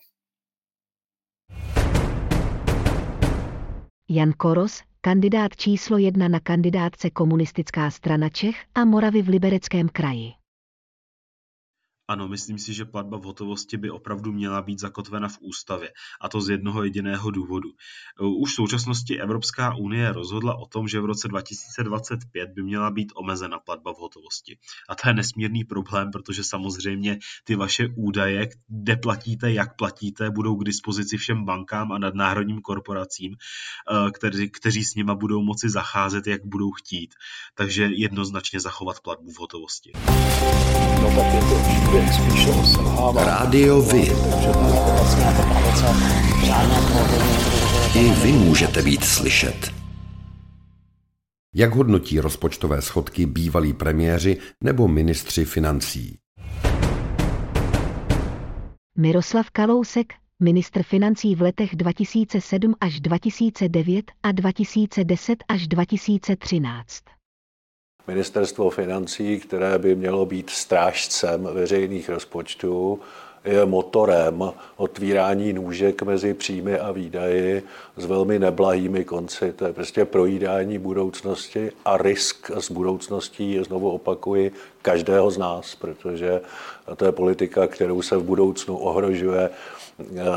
Jan Koros, kandidát číslo jedna na kandidátce Komunistická strana Čech a Moravy v Libereckém kraji. Ano, myslím si, že platba v hotovosti by opravdu měla být zakotvena v ústavě, a to z jednoho jediného důvodu. Už v současnosti Evropská unie rozhodla o tom, že v roce 2025 by měla být omezena platba v hotovosti. A to je nesmírný problém, protože samozřejmě ty vaše údaje, kde platíte, jak platíte, budou k dispozici všem bankám a nadnárodním korporacím, eh, kteří, kteří s nima budou moci zacházet, jak budou chtít. Takže jednoznačně zachovat platbu v hotovosti. No tak je to Rádio Vy. I vy můžete být slyšet. Jak hodnotí rozpočtové schodky bývalí premiéři nebo ministři financí? Miroslav Kalousek, ministr financí v letech 2007 až 2009 a 2010 až 2013. Ministerstvo financí, které by mělo být strážcem veřejných rozpočtů, je motorem otvírání nůžek mezi příjmy a výdaji s velmi neblahými konci. To je prostě projídání budoucnosti a risk s budoucností, je znovu opakuji, každého z nás, protože to je politika, kterou se v budoucnu ohrožuje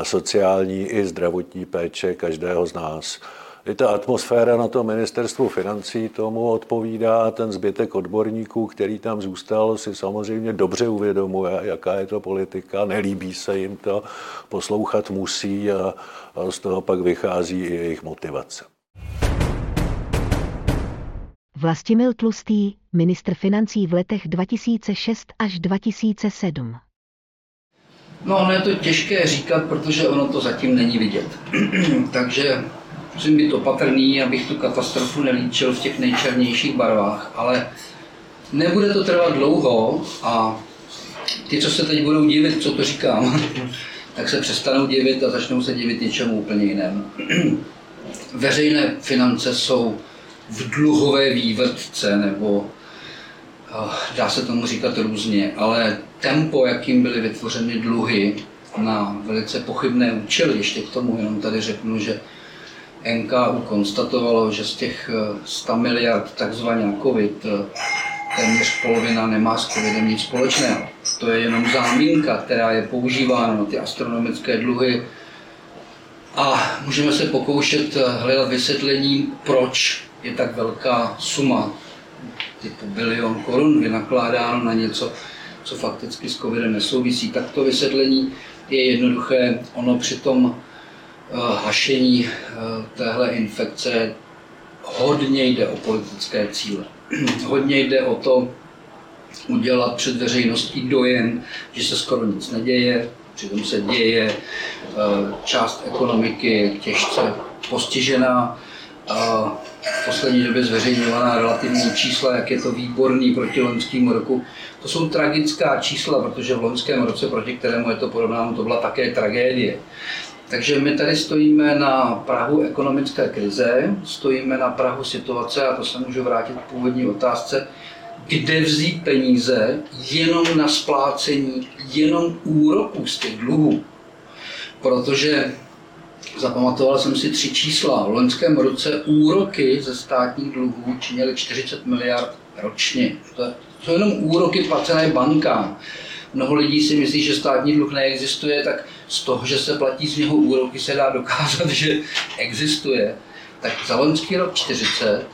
sociální i zdravotní péče každého z nás i ta atmosféra na to ministerstvu financí tomu odpovídá. Ten zbytek odborníků, který tam zůstal, si samozřejmě dobře uvědomuje, jaká je to politika, nelíbí se jim to, poslouchat musí a, a z toho pak vychází i jejich motivace. Vlastimil Tlustý, ministr financí v letech 2006 až 2007. No, ono je to těžké říkat, protože ono to zatím není vidět. Takže musím být opatrný, abych tu katastrofu nelíčil v těch nejčernějších barvách, ale nebude to trvat dlouho a ty, co se teď budou divit, co to říkám, tak se přestanou divit a začnou se divit něčemu úplně jinému. Veřejné finance jsou v dluhové vývrtce, nebo eh, dá se tomu říkat různě, ale tempo, jakým byly vytvořeny dluhy na velice pochybné účely, ještě k tomu jenom tady řeknu, že NKU konstatovalo, že z těch 100 eh, miliard takzvaně COVID eh, téměř polovina nemá s covidem nic společného. To je jenom záminka, která je používána na ty astronomické dluhy. A můžeme se pokoušet eh, hledat vysvětlení, proč je tak velká suma, typu bilion korun, vynakládáno na něco, co fakticky s covidem nesouvisí. Tak to vysvětlení je jednoduché. Ono přitom Eh, hašení eh, téhle infekce hodně jde o politické cíle. hodně jde o to, udělat před veřejností dojem, že se skoro nic neděje, přitom se děje, eh, část ekonomiky je těžce postižená, v poslední době zveřejňovaná relativní čísla, jak je to výborný proti loňskému roku. To jsou tragická čísla, protože v loňském roce, proti kterému je to porovnáno, to byla také tragédie. Takže my tady stojíme na Prahu ekonomické krize, stojíme na Prahu situace, a to se můžu vrátit k původní otázce, kde vzít peníze jenom na splácení, jenom úroků z těch dluhů. Protože zapamatoval jsem si tři čísla. V loňském roce úroky ze státních dluhů činily 40 miliard ročně. To jsou jenom úroky placené bankám. Mnoho lidí si myslí, že státní dluh neexistuje, tak z toho, že se platí z něho úroky, se dá dokázat, že existuje. Tak za loňský rok 40,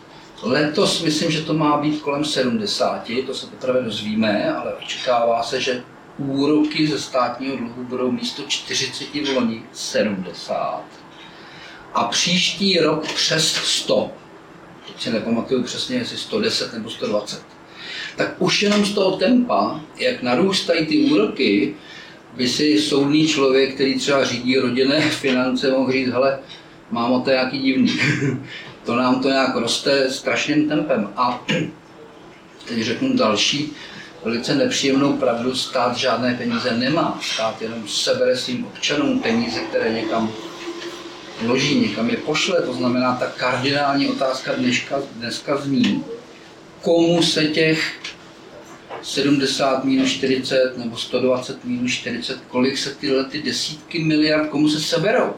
letos myslím, že to má být kolem 70, to se teprve dozvíme, ale očekává se, že úroky ze státního dluhu budou místo 40 v loni 70 a příští rok přes 100. Teď si nepamatuju přesně, jestli 110 nebo 120. Tak už jenom z toho tempa, jak narůstají ty úroky, by si soudný člověk, který třeba řídí rodinné finance, mohl říct, hele, mámo, to nějaký divný. to nám to nějak roste strašným tempem. A teď řeknu další velice nepříjemnou pravdu, stát žádné peníze nemá. Stát jenom sebere svým občanům peníze, které někam vloží, někam je pošle. To znamená, ta kardinální otázka dneška, dneska zní, komu se těch 70 minus 40 nebo 120 minus 40, kolik se tyhle ty desítky miliard, komu se seberou?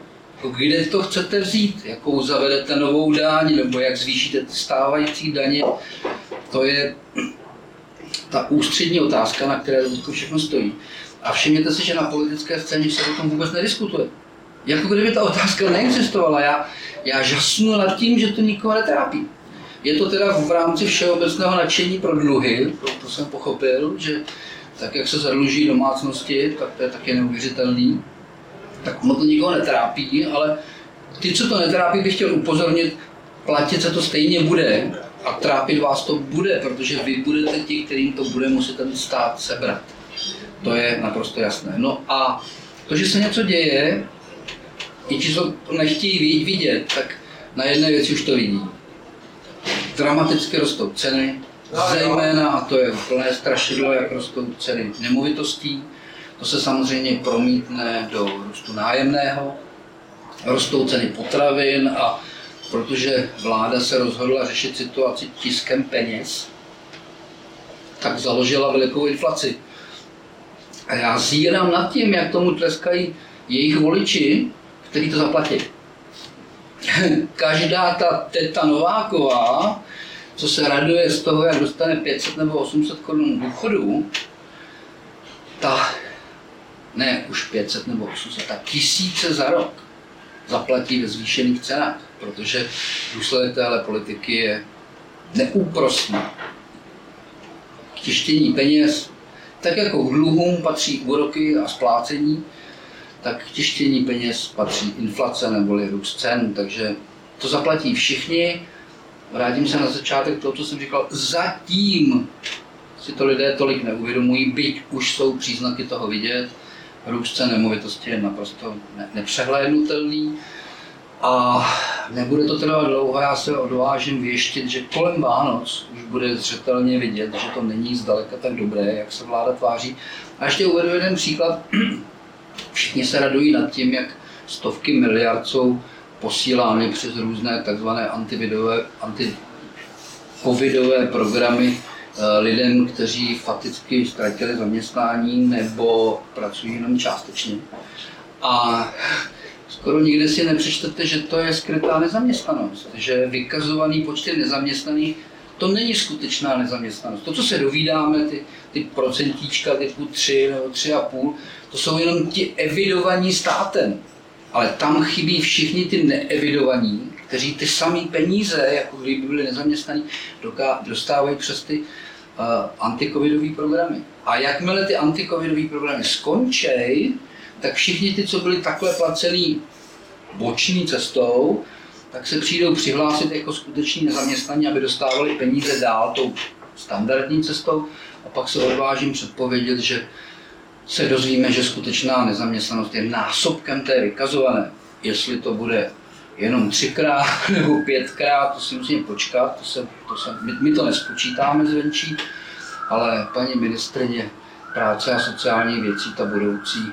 Kde to chcete vzít? Jakou zavedete novou daň, nebo jak zvýšíte ty stávající daně? To je ta ústřední otázka, na které to všechno stojí. A všimněte si, že na politické scéně se o tom vůbec nediskutuje. Jako kdyby ta otázka neexistovala. Já, já žasnu nad tím, že to nikoho netrápí. Je to teda v rámci všeobecného nadšení pro dluhy, to, to jsem pochopil, že tak, jak se zadluží domácnosti, tak to je také neuvěřitelný. Tak ono to nikoho netrápí, ale ty, co to netrápí, bych chtěl upozornit, platit se to stejně bude a trápit vás to bude, protože vy budete ti, kterým to bude muset ten stát sebrat. To je naprosto jasné. No a to, že se něco děje, i ti, co to nechtějí vidět, tak na jedné věci už to vidí. Dramaticky rostou ceny, zejména, a to je plné strašidlo, jak rostou ceny nemovitostí. To se samozřejmě promítne do růstu nájemného, rostou ceny potravin a protože vláda se rozhodla řešit situaci tiskem peněz, tak založila velikou inflaci. A já zírám nad tím, jak tomu tleskají jejich voliči, kteří to zaplatí. Každá ta teta Nováková, co se raduje z toho, jak dostane 500 nebo 800 korun důchodu, ta ne už 500 nebo 800, tak tisíce za rok zaplatí ve zvýšených cenách, protože důsledek téhle politiky je neúprostný. K tištění peněz, tak jako k dluhům patří úroky a splácení, tak k tištění peněz patří inflace neboli růst cen, takže to zaplatí všichni. Vrátím se na začátek toho, co jsem říkal. Zatím si to lidé tolik neuvědomují, byť už jsou příznaky toho vidět růst cen nemovitosti je naprosto nepřehlédnutelný. A nebude to trvat dlouho, já se odvážím věštit, že kolem Vánoc už bude zřetelně vidět, že to není zdaleka tak dobré, jak se vláda tváří. A ještě uvedu jeden příklad. Všichni se radují nad tím, jak stovky miliard jsou posílány přes různé takzvané antividové, anti-covidové programy Eh, lidem, kteří fakticky ztratili zaměstnání nebo pracují jenom částečně. A skoro nikde si nepřečtete, že to je skrytá nezaměstnanost, že vykazovaný počty nezaměstnaných to není skutečná nezaměstnanost. To, co se dovídáme, ty, ty procentíčka typu 3 nebo 3,5, to jsou jenom ti evidovaní státem. Ale tam chybí všichni ty neevidovaní, kteří ty samé peníze, jako kdyby byli nezaměstnaní, dostávají přes ty antikovidové programy. A jakmile ty antikovidové programy skončí, tak všichni ty, co byli takhle placený boční cestou, tak se přijdou přihlásit jako skuteční nezaměstnaní, aby dostávali peníze dál tou standardní cestou a pak se odvážím předpovědět, že se dozvíme, že skutečná nezaměstnanost je násobkem té vykazované. Jestli to bude jenom třikrát nebo pětkrát, to si musím počkat, to se, to se, my, my to nespočítáme zvenčí, ale paní ministrině práce a sociální věcí, ta budoucí,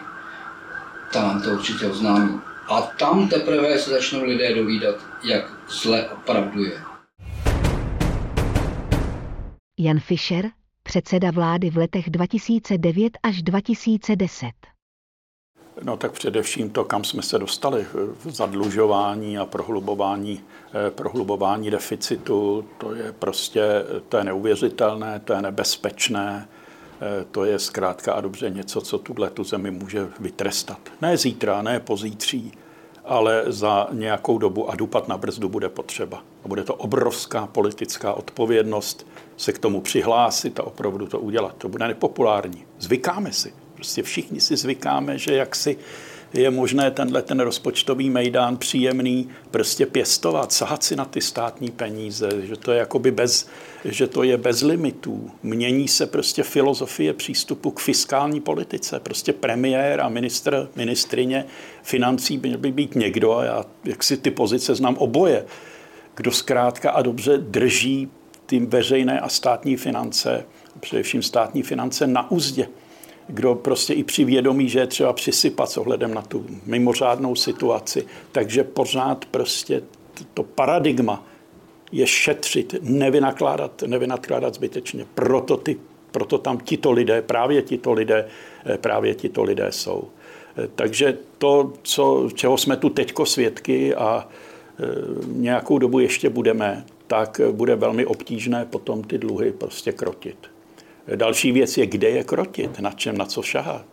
ta nám to určitě oznámí. A tam teprve se začnou lidé dovídat, jak zle opravdu je. Jan Fischer, předseda vlády v letech 2009 až 2010. No tak především to, kam jsme se dostali v zadlužování a prohlubování, eh, prohlubování deficitu, to je prostě, to je neuvěřitelné, to je nebezpečné, eh, to je zkrátka a dobře něco, co tuhle tu zemi může vytrestat. Ne zítra, ne pozítří, ale za nějakou dobu a dupat na brzdu bude potřeba. A bude to obrovská politická odpovědnost se k tomu přihlásit a opravdu to udělat. To bude nepopulární. Zvykáme si. Prostě všichni si zvykáme, že jak si je možné tenhle ten rozpočtový mejdán příjemný prostě pěstovat, sahat si na ty státní peníze, že to je jakoby bez, že to je bez limitů. Mění se prostě filozofie přístupu k fiskální politice. Prostě premiér a ministr, ministrině financí by měl by být někdo, a já jak si ty pozice znám oboje, kdo zkrátka a dobře drží ty veřejné a státní finance, především státní finance na úzdě kdo prostě i při vědomí, že je třeba přisypat s ohledem na tu mimořádnou situaci. Takže pořád prostě to paradigma je šetřit, nevynakládat, nevynakládat zbytečně. Proto, ty, proto tam tito lidé, právě tito lidé, eh, právě tito lidé jsou. Eh, takže to, co, čeho jsme tu teďko svědky a eh, nějakou dobu ještě budeme, tak bude velmi obtížné potom ty dluhy prostě krotit. Další věc je, kde je krotit, na čem, na co šahat.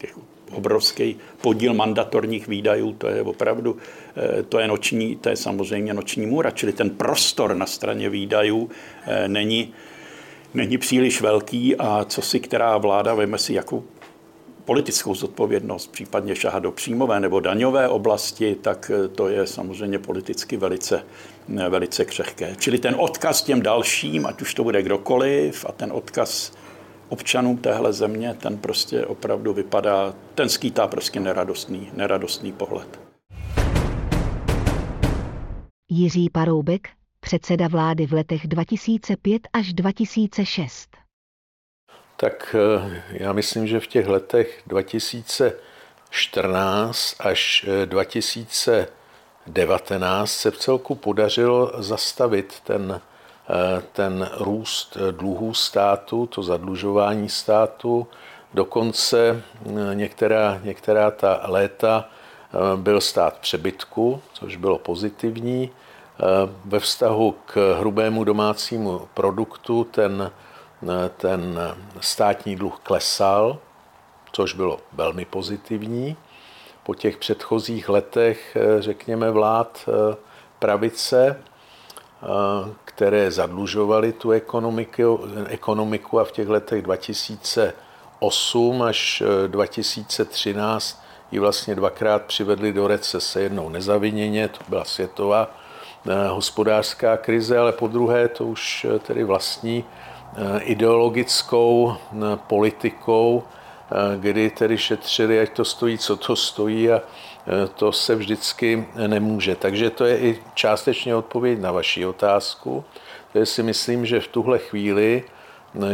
Těch obrovský podíl mandatorních výdajů, to je opravdu, eh, to je noční, to je samozřejmě noční můra, čili ten prostor na straně výdajů eh, není, není příliš velký a co si která vláda, veme si, jakou politickou zodpovědnost, případně šahat do příjmové nebo daňové oblasti, tak eh, to je samozřejmě politicky velice, velice křehké. Čili ten odkaz těm dalším, ať už to bude kdokoliv, a ten odkaz občanům téhle země, ten prostě opravdu vypadá, ten skýtá prostě neradostný, neradostný pohled. Jiří Paroubek, předseda vlády v letech 2005 až 2006. Tak eh, já myslím, že v těch letech 2014 až eh, 2000 19 se v celku podařilo zastavit ten, eh, ten růst dluhů státu, to zadlužování státu. Dokonce eh, některá, některá ta léta eh, byl stát přebytku, což bylo pozitivní. Ve vztahu k hrubému domácímu produktu ten, ten státní dluh klesal, což bylo velmi pozitivní. Po těch předchozích letech, řekněme, vlád eh, pravice, eh, které zadlužovaly tu ekonomiku, ekonomiku a v těch letech 2008 až 2013 eh, ji vlastně dvakrát přivedli do recese. Jednou nezaviněně, to byla světová hospodářská krize, ale po druhé to už tedy vlastní Eh, ideologickou eh, politikou, eh, kdy tedy šetřili, ať to stojí, co to stojí a to se vždycky nemůže. Takže to je i částečně odpověď na vaši otázku. To si myslím, že v tuhle chvíli,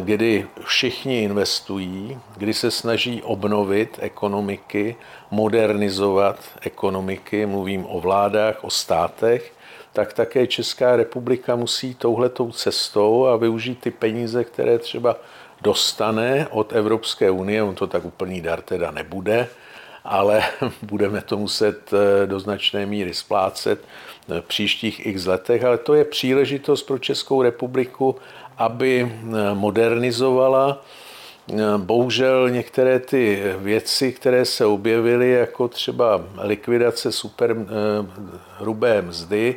kdy všichni investují, kdy se snaží obnovit ekonomiky, modernizovat ekonomiky, mluvím o vládách, o státech, tak také Česká republika musí touhletou cestou a využít ty peníze, které třeba dostane od Evropské unie, on to tak úplný dar teda nebude, ale budeme to muset eh, do značné míry splácet v příštích x letech, ale to je příležitost pro Českou republiku, aby eh, modernizovala. Eh, bohužel některé ty věci, které se objevily, jako třeba likvidace super hrubé mzdy,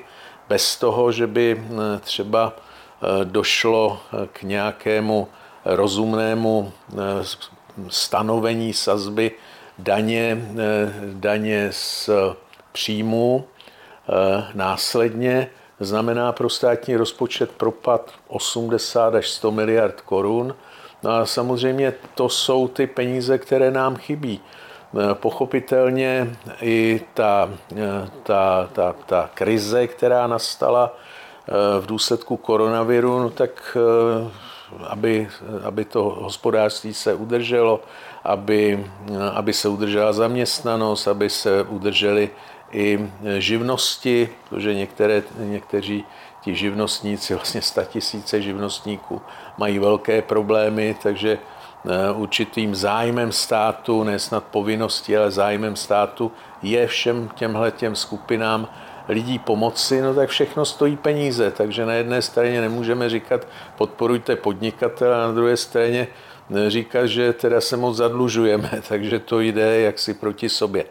bez toho, že by eh, třeba eh, došlo eh, k nějakému rozumnému stanovení sazby daně, daně z příjmu následně znamená pro státní rozpočet propad 80 až 100 miliard korun. No a samozřejmě to jsou ty peníze, které nám chybí. Pochopitelně i ta, ta, ta, ta krize, která nastala v důsledku koronaviru, no tak aby, aby to hospodářství se udrželo, aby, aby se udržela zaměstnanost, aby se udržely i živnosti, protože některé, někteří ti živnostníci, vlastně tisíce živnostníků, mají velké problémy, takže eh, určitým zájmem státu, ne snad povinností, ale zájmem státu je všem těmhle těm skupinám lidí pomoci, no tak všechno stojí peníze. Takže na jedné straně nemůžeme říkat podporujte podnikatele, a na druhé straně říkat, že teda se moc zadlužujeme, takže to jde jaksi proti sobě.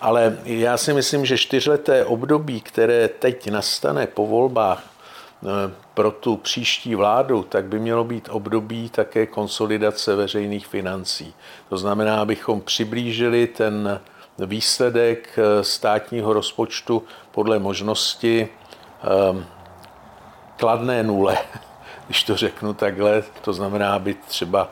Ale já si myslím, že čtyřleté období, které teď nastane po volbách eh, pro tu příští vládu, tak by mělo být období také konsolidace veřejných financí. To znamená, abychom přiblížili ten výsledek eh, státního rozpočtu podle možnosti ehm, kladné nule, když to řeknu takhle. To znamená, aby třeba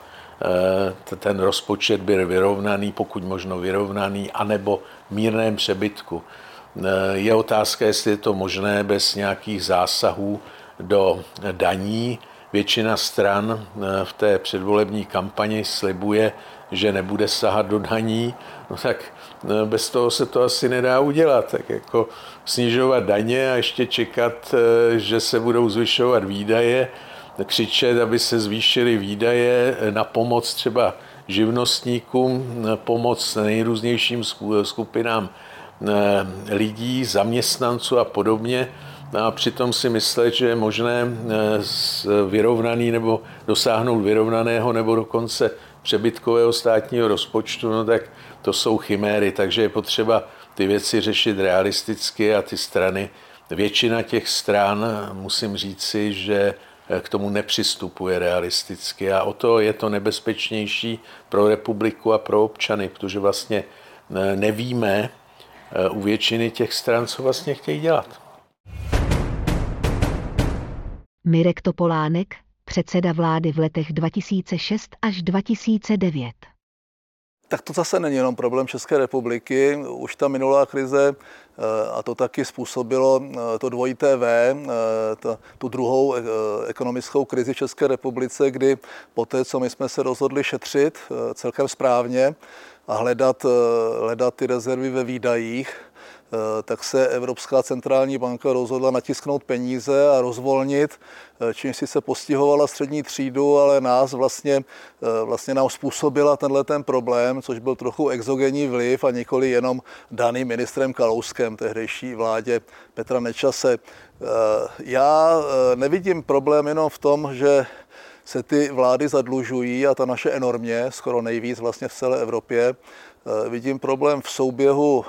eh, ten rozpočet byl vyrovnaný, pokud možno vyrovnaný, anebo mírném přebytku. Eh, je otázka, jestli je to možné bez nějakých zásahů do daní. Většina stran v té předvolební kampani slibuje, že nebude sahat do daní, no tak No, bez toho se to asi nedá udělat. Tak jako snižovat daně a ještě čekat, eh, že se budou zvyšovat výdaje, křičet, aby se zvýšily výdaje na pomoc třeba živnostníkům, pomoc nejrůznějším skupinám eh, lidí, zaměstnanců a podobně. No a přitom si myslet, že je možné eh, vyrovnaný nebo dosáhnout vyrovnaného nebo dokonce přebytkového státního rozpočtu, no tak to jsou chiméry, takže je potřeba ty věci řešit realisticky a ty strany, většina těch stran, musím říci, že k tomu nepřistupuje realisticky a o to je to nebezpečnější pro republiku a pro občany, protože vlastně e, nevíme e, u většiny těch stran, co vlastně chtějí dělat. Mirek Topolánek, předseda vlády v letech 2006 až 2009. Tak to zase není jenom problém České republiky. Už ta minulá krize, eh, a to taky způsobilo eh, to dvojité V, eh, tu druhou ekonomickou krizi v České republice, kdy po té, co my jsme se rozhodli šetřit celkem správně a hledat, hledat ty rezervy ve výdajích, tak se Evropská centrální banka rozhodla natisknout peníze a rozvolnit, eh, čím si se postihovala střední třídu, ale nás vlastně, eh, vlastně nám způsobila tenhle ten problém, což byl trochu exogenní vliv a nikoli jenom daný ministrem Kalouskem tehdejší vládě Petra Nečase. Já nevidím problém jenom v tom, že se ty vlády zadlužují a ta naše enormně, skoro nejvíc vlastně v celé Evropě. Vidím problém v souběhu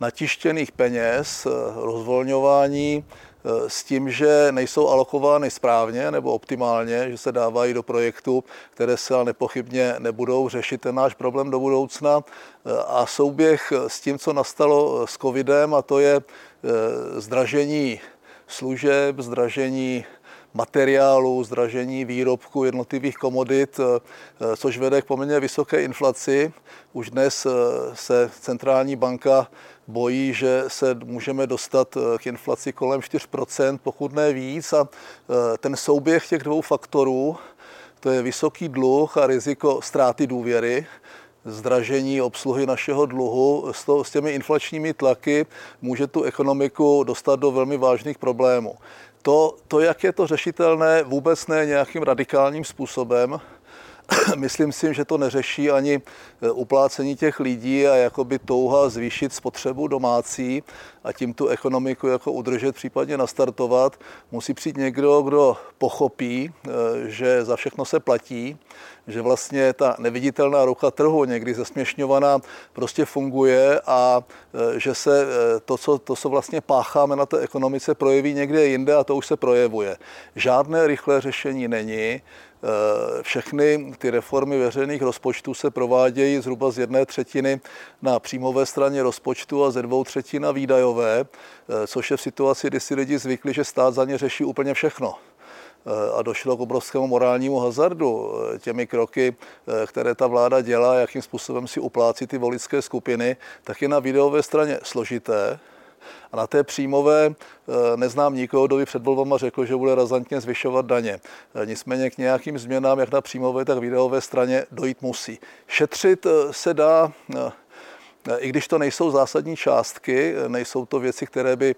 natištěných peněz, eh, rozvolňování eh, s tím, že nejsou alokovány správně nebo optimálně, že se dávají do projektu, které se ale nepochybně nebudou řešit ten náš problém do budoucna. Eh, a souběh s tím, co nastalo s covidem, a to je zdražení služeb, zdražení materiálu, zdražení výrobku jednotlivých komodit, což vede k poměrně vysoké inflaci. Už dnes se centrální banka bojí, že se můžeme dostat eh, k inflaci kolem 4%, pokud ne víc. A eh, ten souběh těch dvou faktorů, to je vysoký dluh a riziko ztráty důvěry, zdražení obsluhy našeho dluhu s, to, s těmi inflačními tlaky může tu ekonomiku dostat do velmi vážných problémů. To, to, jak je to řešitelné, vůbec ne nějakým radikálním způsobem. myslím si, že to neřeší ani e, uplácení těch lidí a jakoby touha zvýšit spotřebu domácí a tím tu ekonomiku jako udržet, případně nastartovat. Musí přijít někdo, kdo pochopí, e, že za všechno se platí, že vlastně ta neviditelná ruka trhu, někdy zesměšňovaná, prostě funguje a e, že se to co, to, co vlastně pácháme na té ekonomice, projeví někde jinde a to už se projevuje. Žádné rychlé řešení není. Eh, všechny ty reformy veřejných rozpočtů se provádějí zhruba z jedné třetiny na příjmové straně rozpočtu a ze dvou třetin na výdajové, eh, což je v situaci, kdy si lidi zvykli, že stát za ně řeší úplně všechno. A došlo k obrovskému morálnímu hazardu těmi kroky, které ta vláda dělá, jakým způsobem si uplácí ty voličské skupiny, tak je na videové straně složité, a na té příjmové eh, neznám nikoho, kdo by před volbama řekl, že bude razantně zvyšovat daně. Eh, nicméně k nějakým změnám, jak na příjmové, tak výdajové straně dojít musí. Šetřit eh, se dá i když to nejsou zásadní částky, nejsou to věci, které by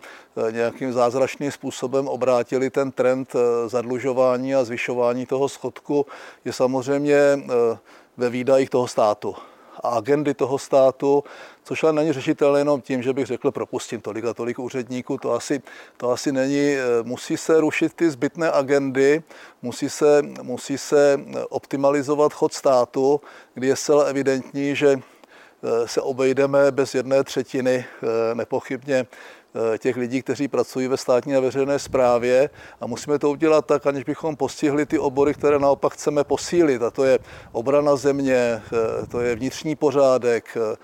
nějakým zázračným způsobem obrátily ten trend zadlužování a zvyšování toho schodku, je samozřejmě ve výdajích toho státu a agendy toho státu, což ale není řešitelné jenom tím, že bych řekl, propustím tolik a tolik úředníků, to asi, to asi není. Eh, musí se rušit ty zbytné agendy, musí se, musí se optimalizovat chod státu, kdy je zcela evidentní, že eh, se obejdeme bez jedné třetiny eh, nepochybně Eh, těch lidí, kteří pracují ve státní a veřejné správě a musíme to udělat tak, aniž bychom postihli ty obory, které naopak chceme posílit. A to je obrana země, eh, to je vnitřní pořádek, eh,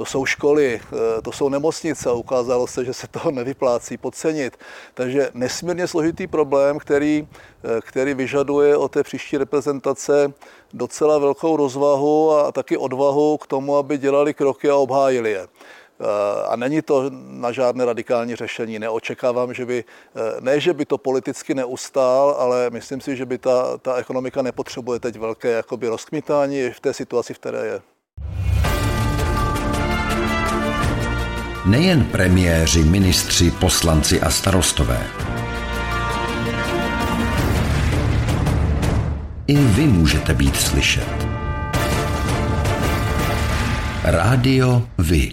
to jsou školy, to jsou nemocnice a ukázalo se, že se toho nevyplácí podcenit. Takže nesmírně složitý problém, který, který vyžaduje o té příští reprezentace docela velkou rozvahu a taky odvahu k tomu, aby dělali kroky a obhájili je. A není to na žádné radikální řešení. Neočekávám, že by, ne, že by to politicky neustál, ale myslím si, že by ta, ta ekonomika nepotřebuje teď velké jakoby rozkmitání v té situaci, v které je. Nejen premiéři, ministři, poslanci a starostové. I vy můžete být slyšet. Rádio Vy.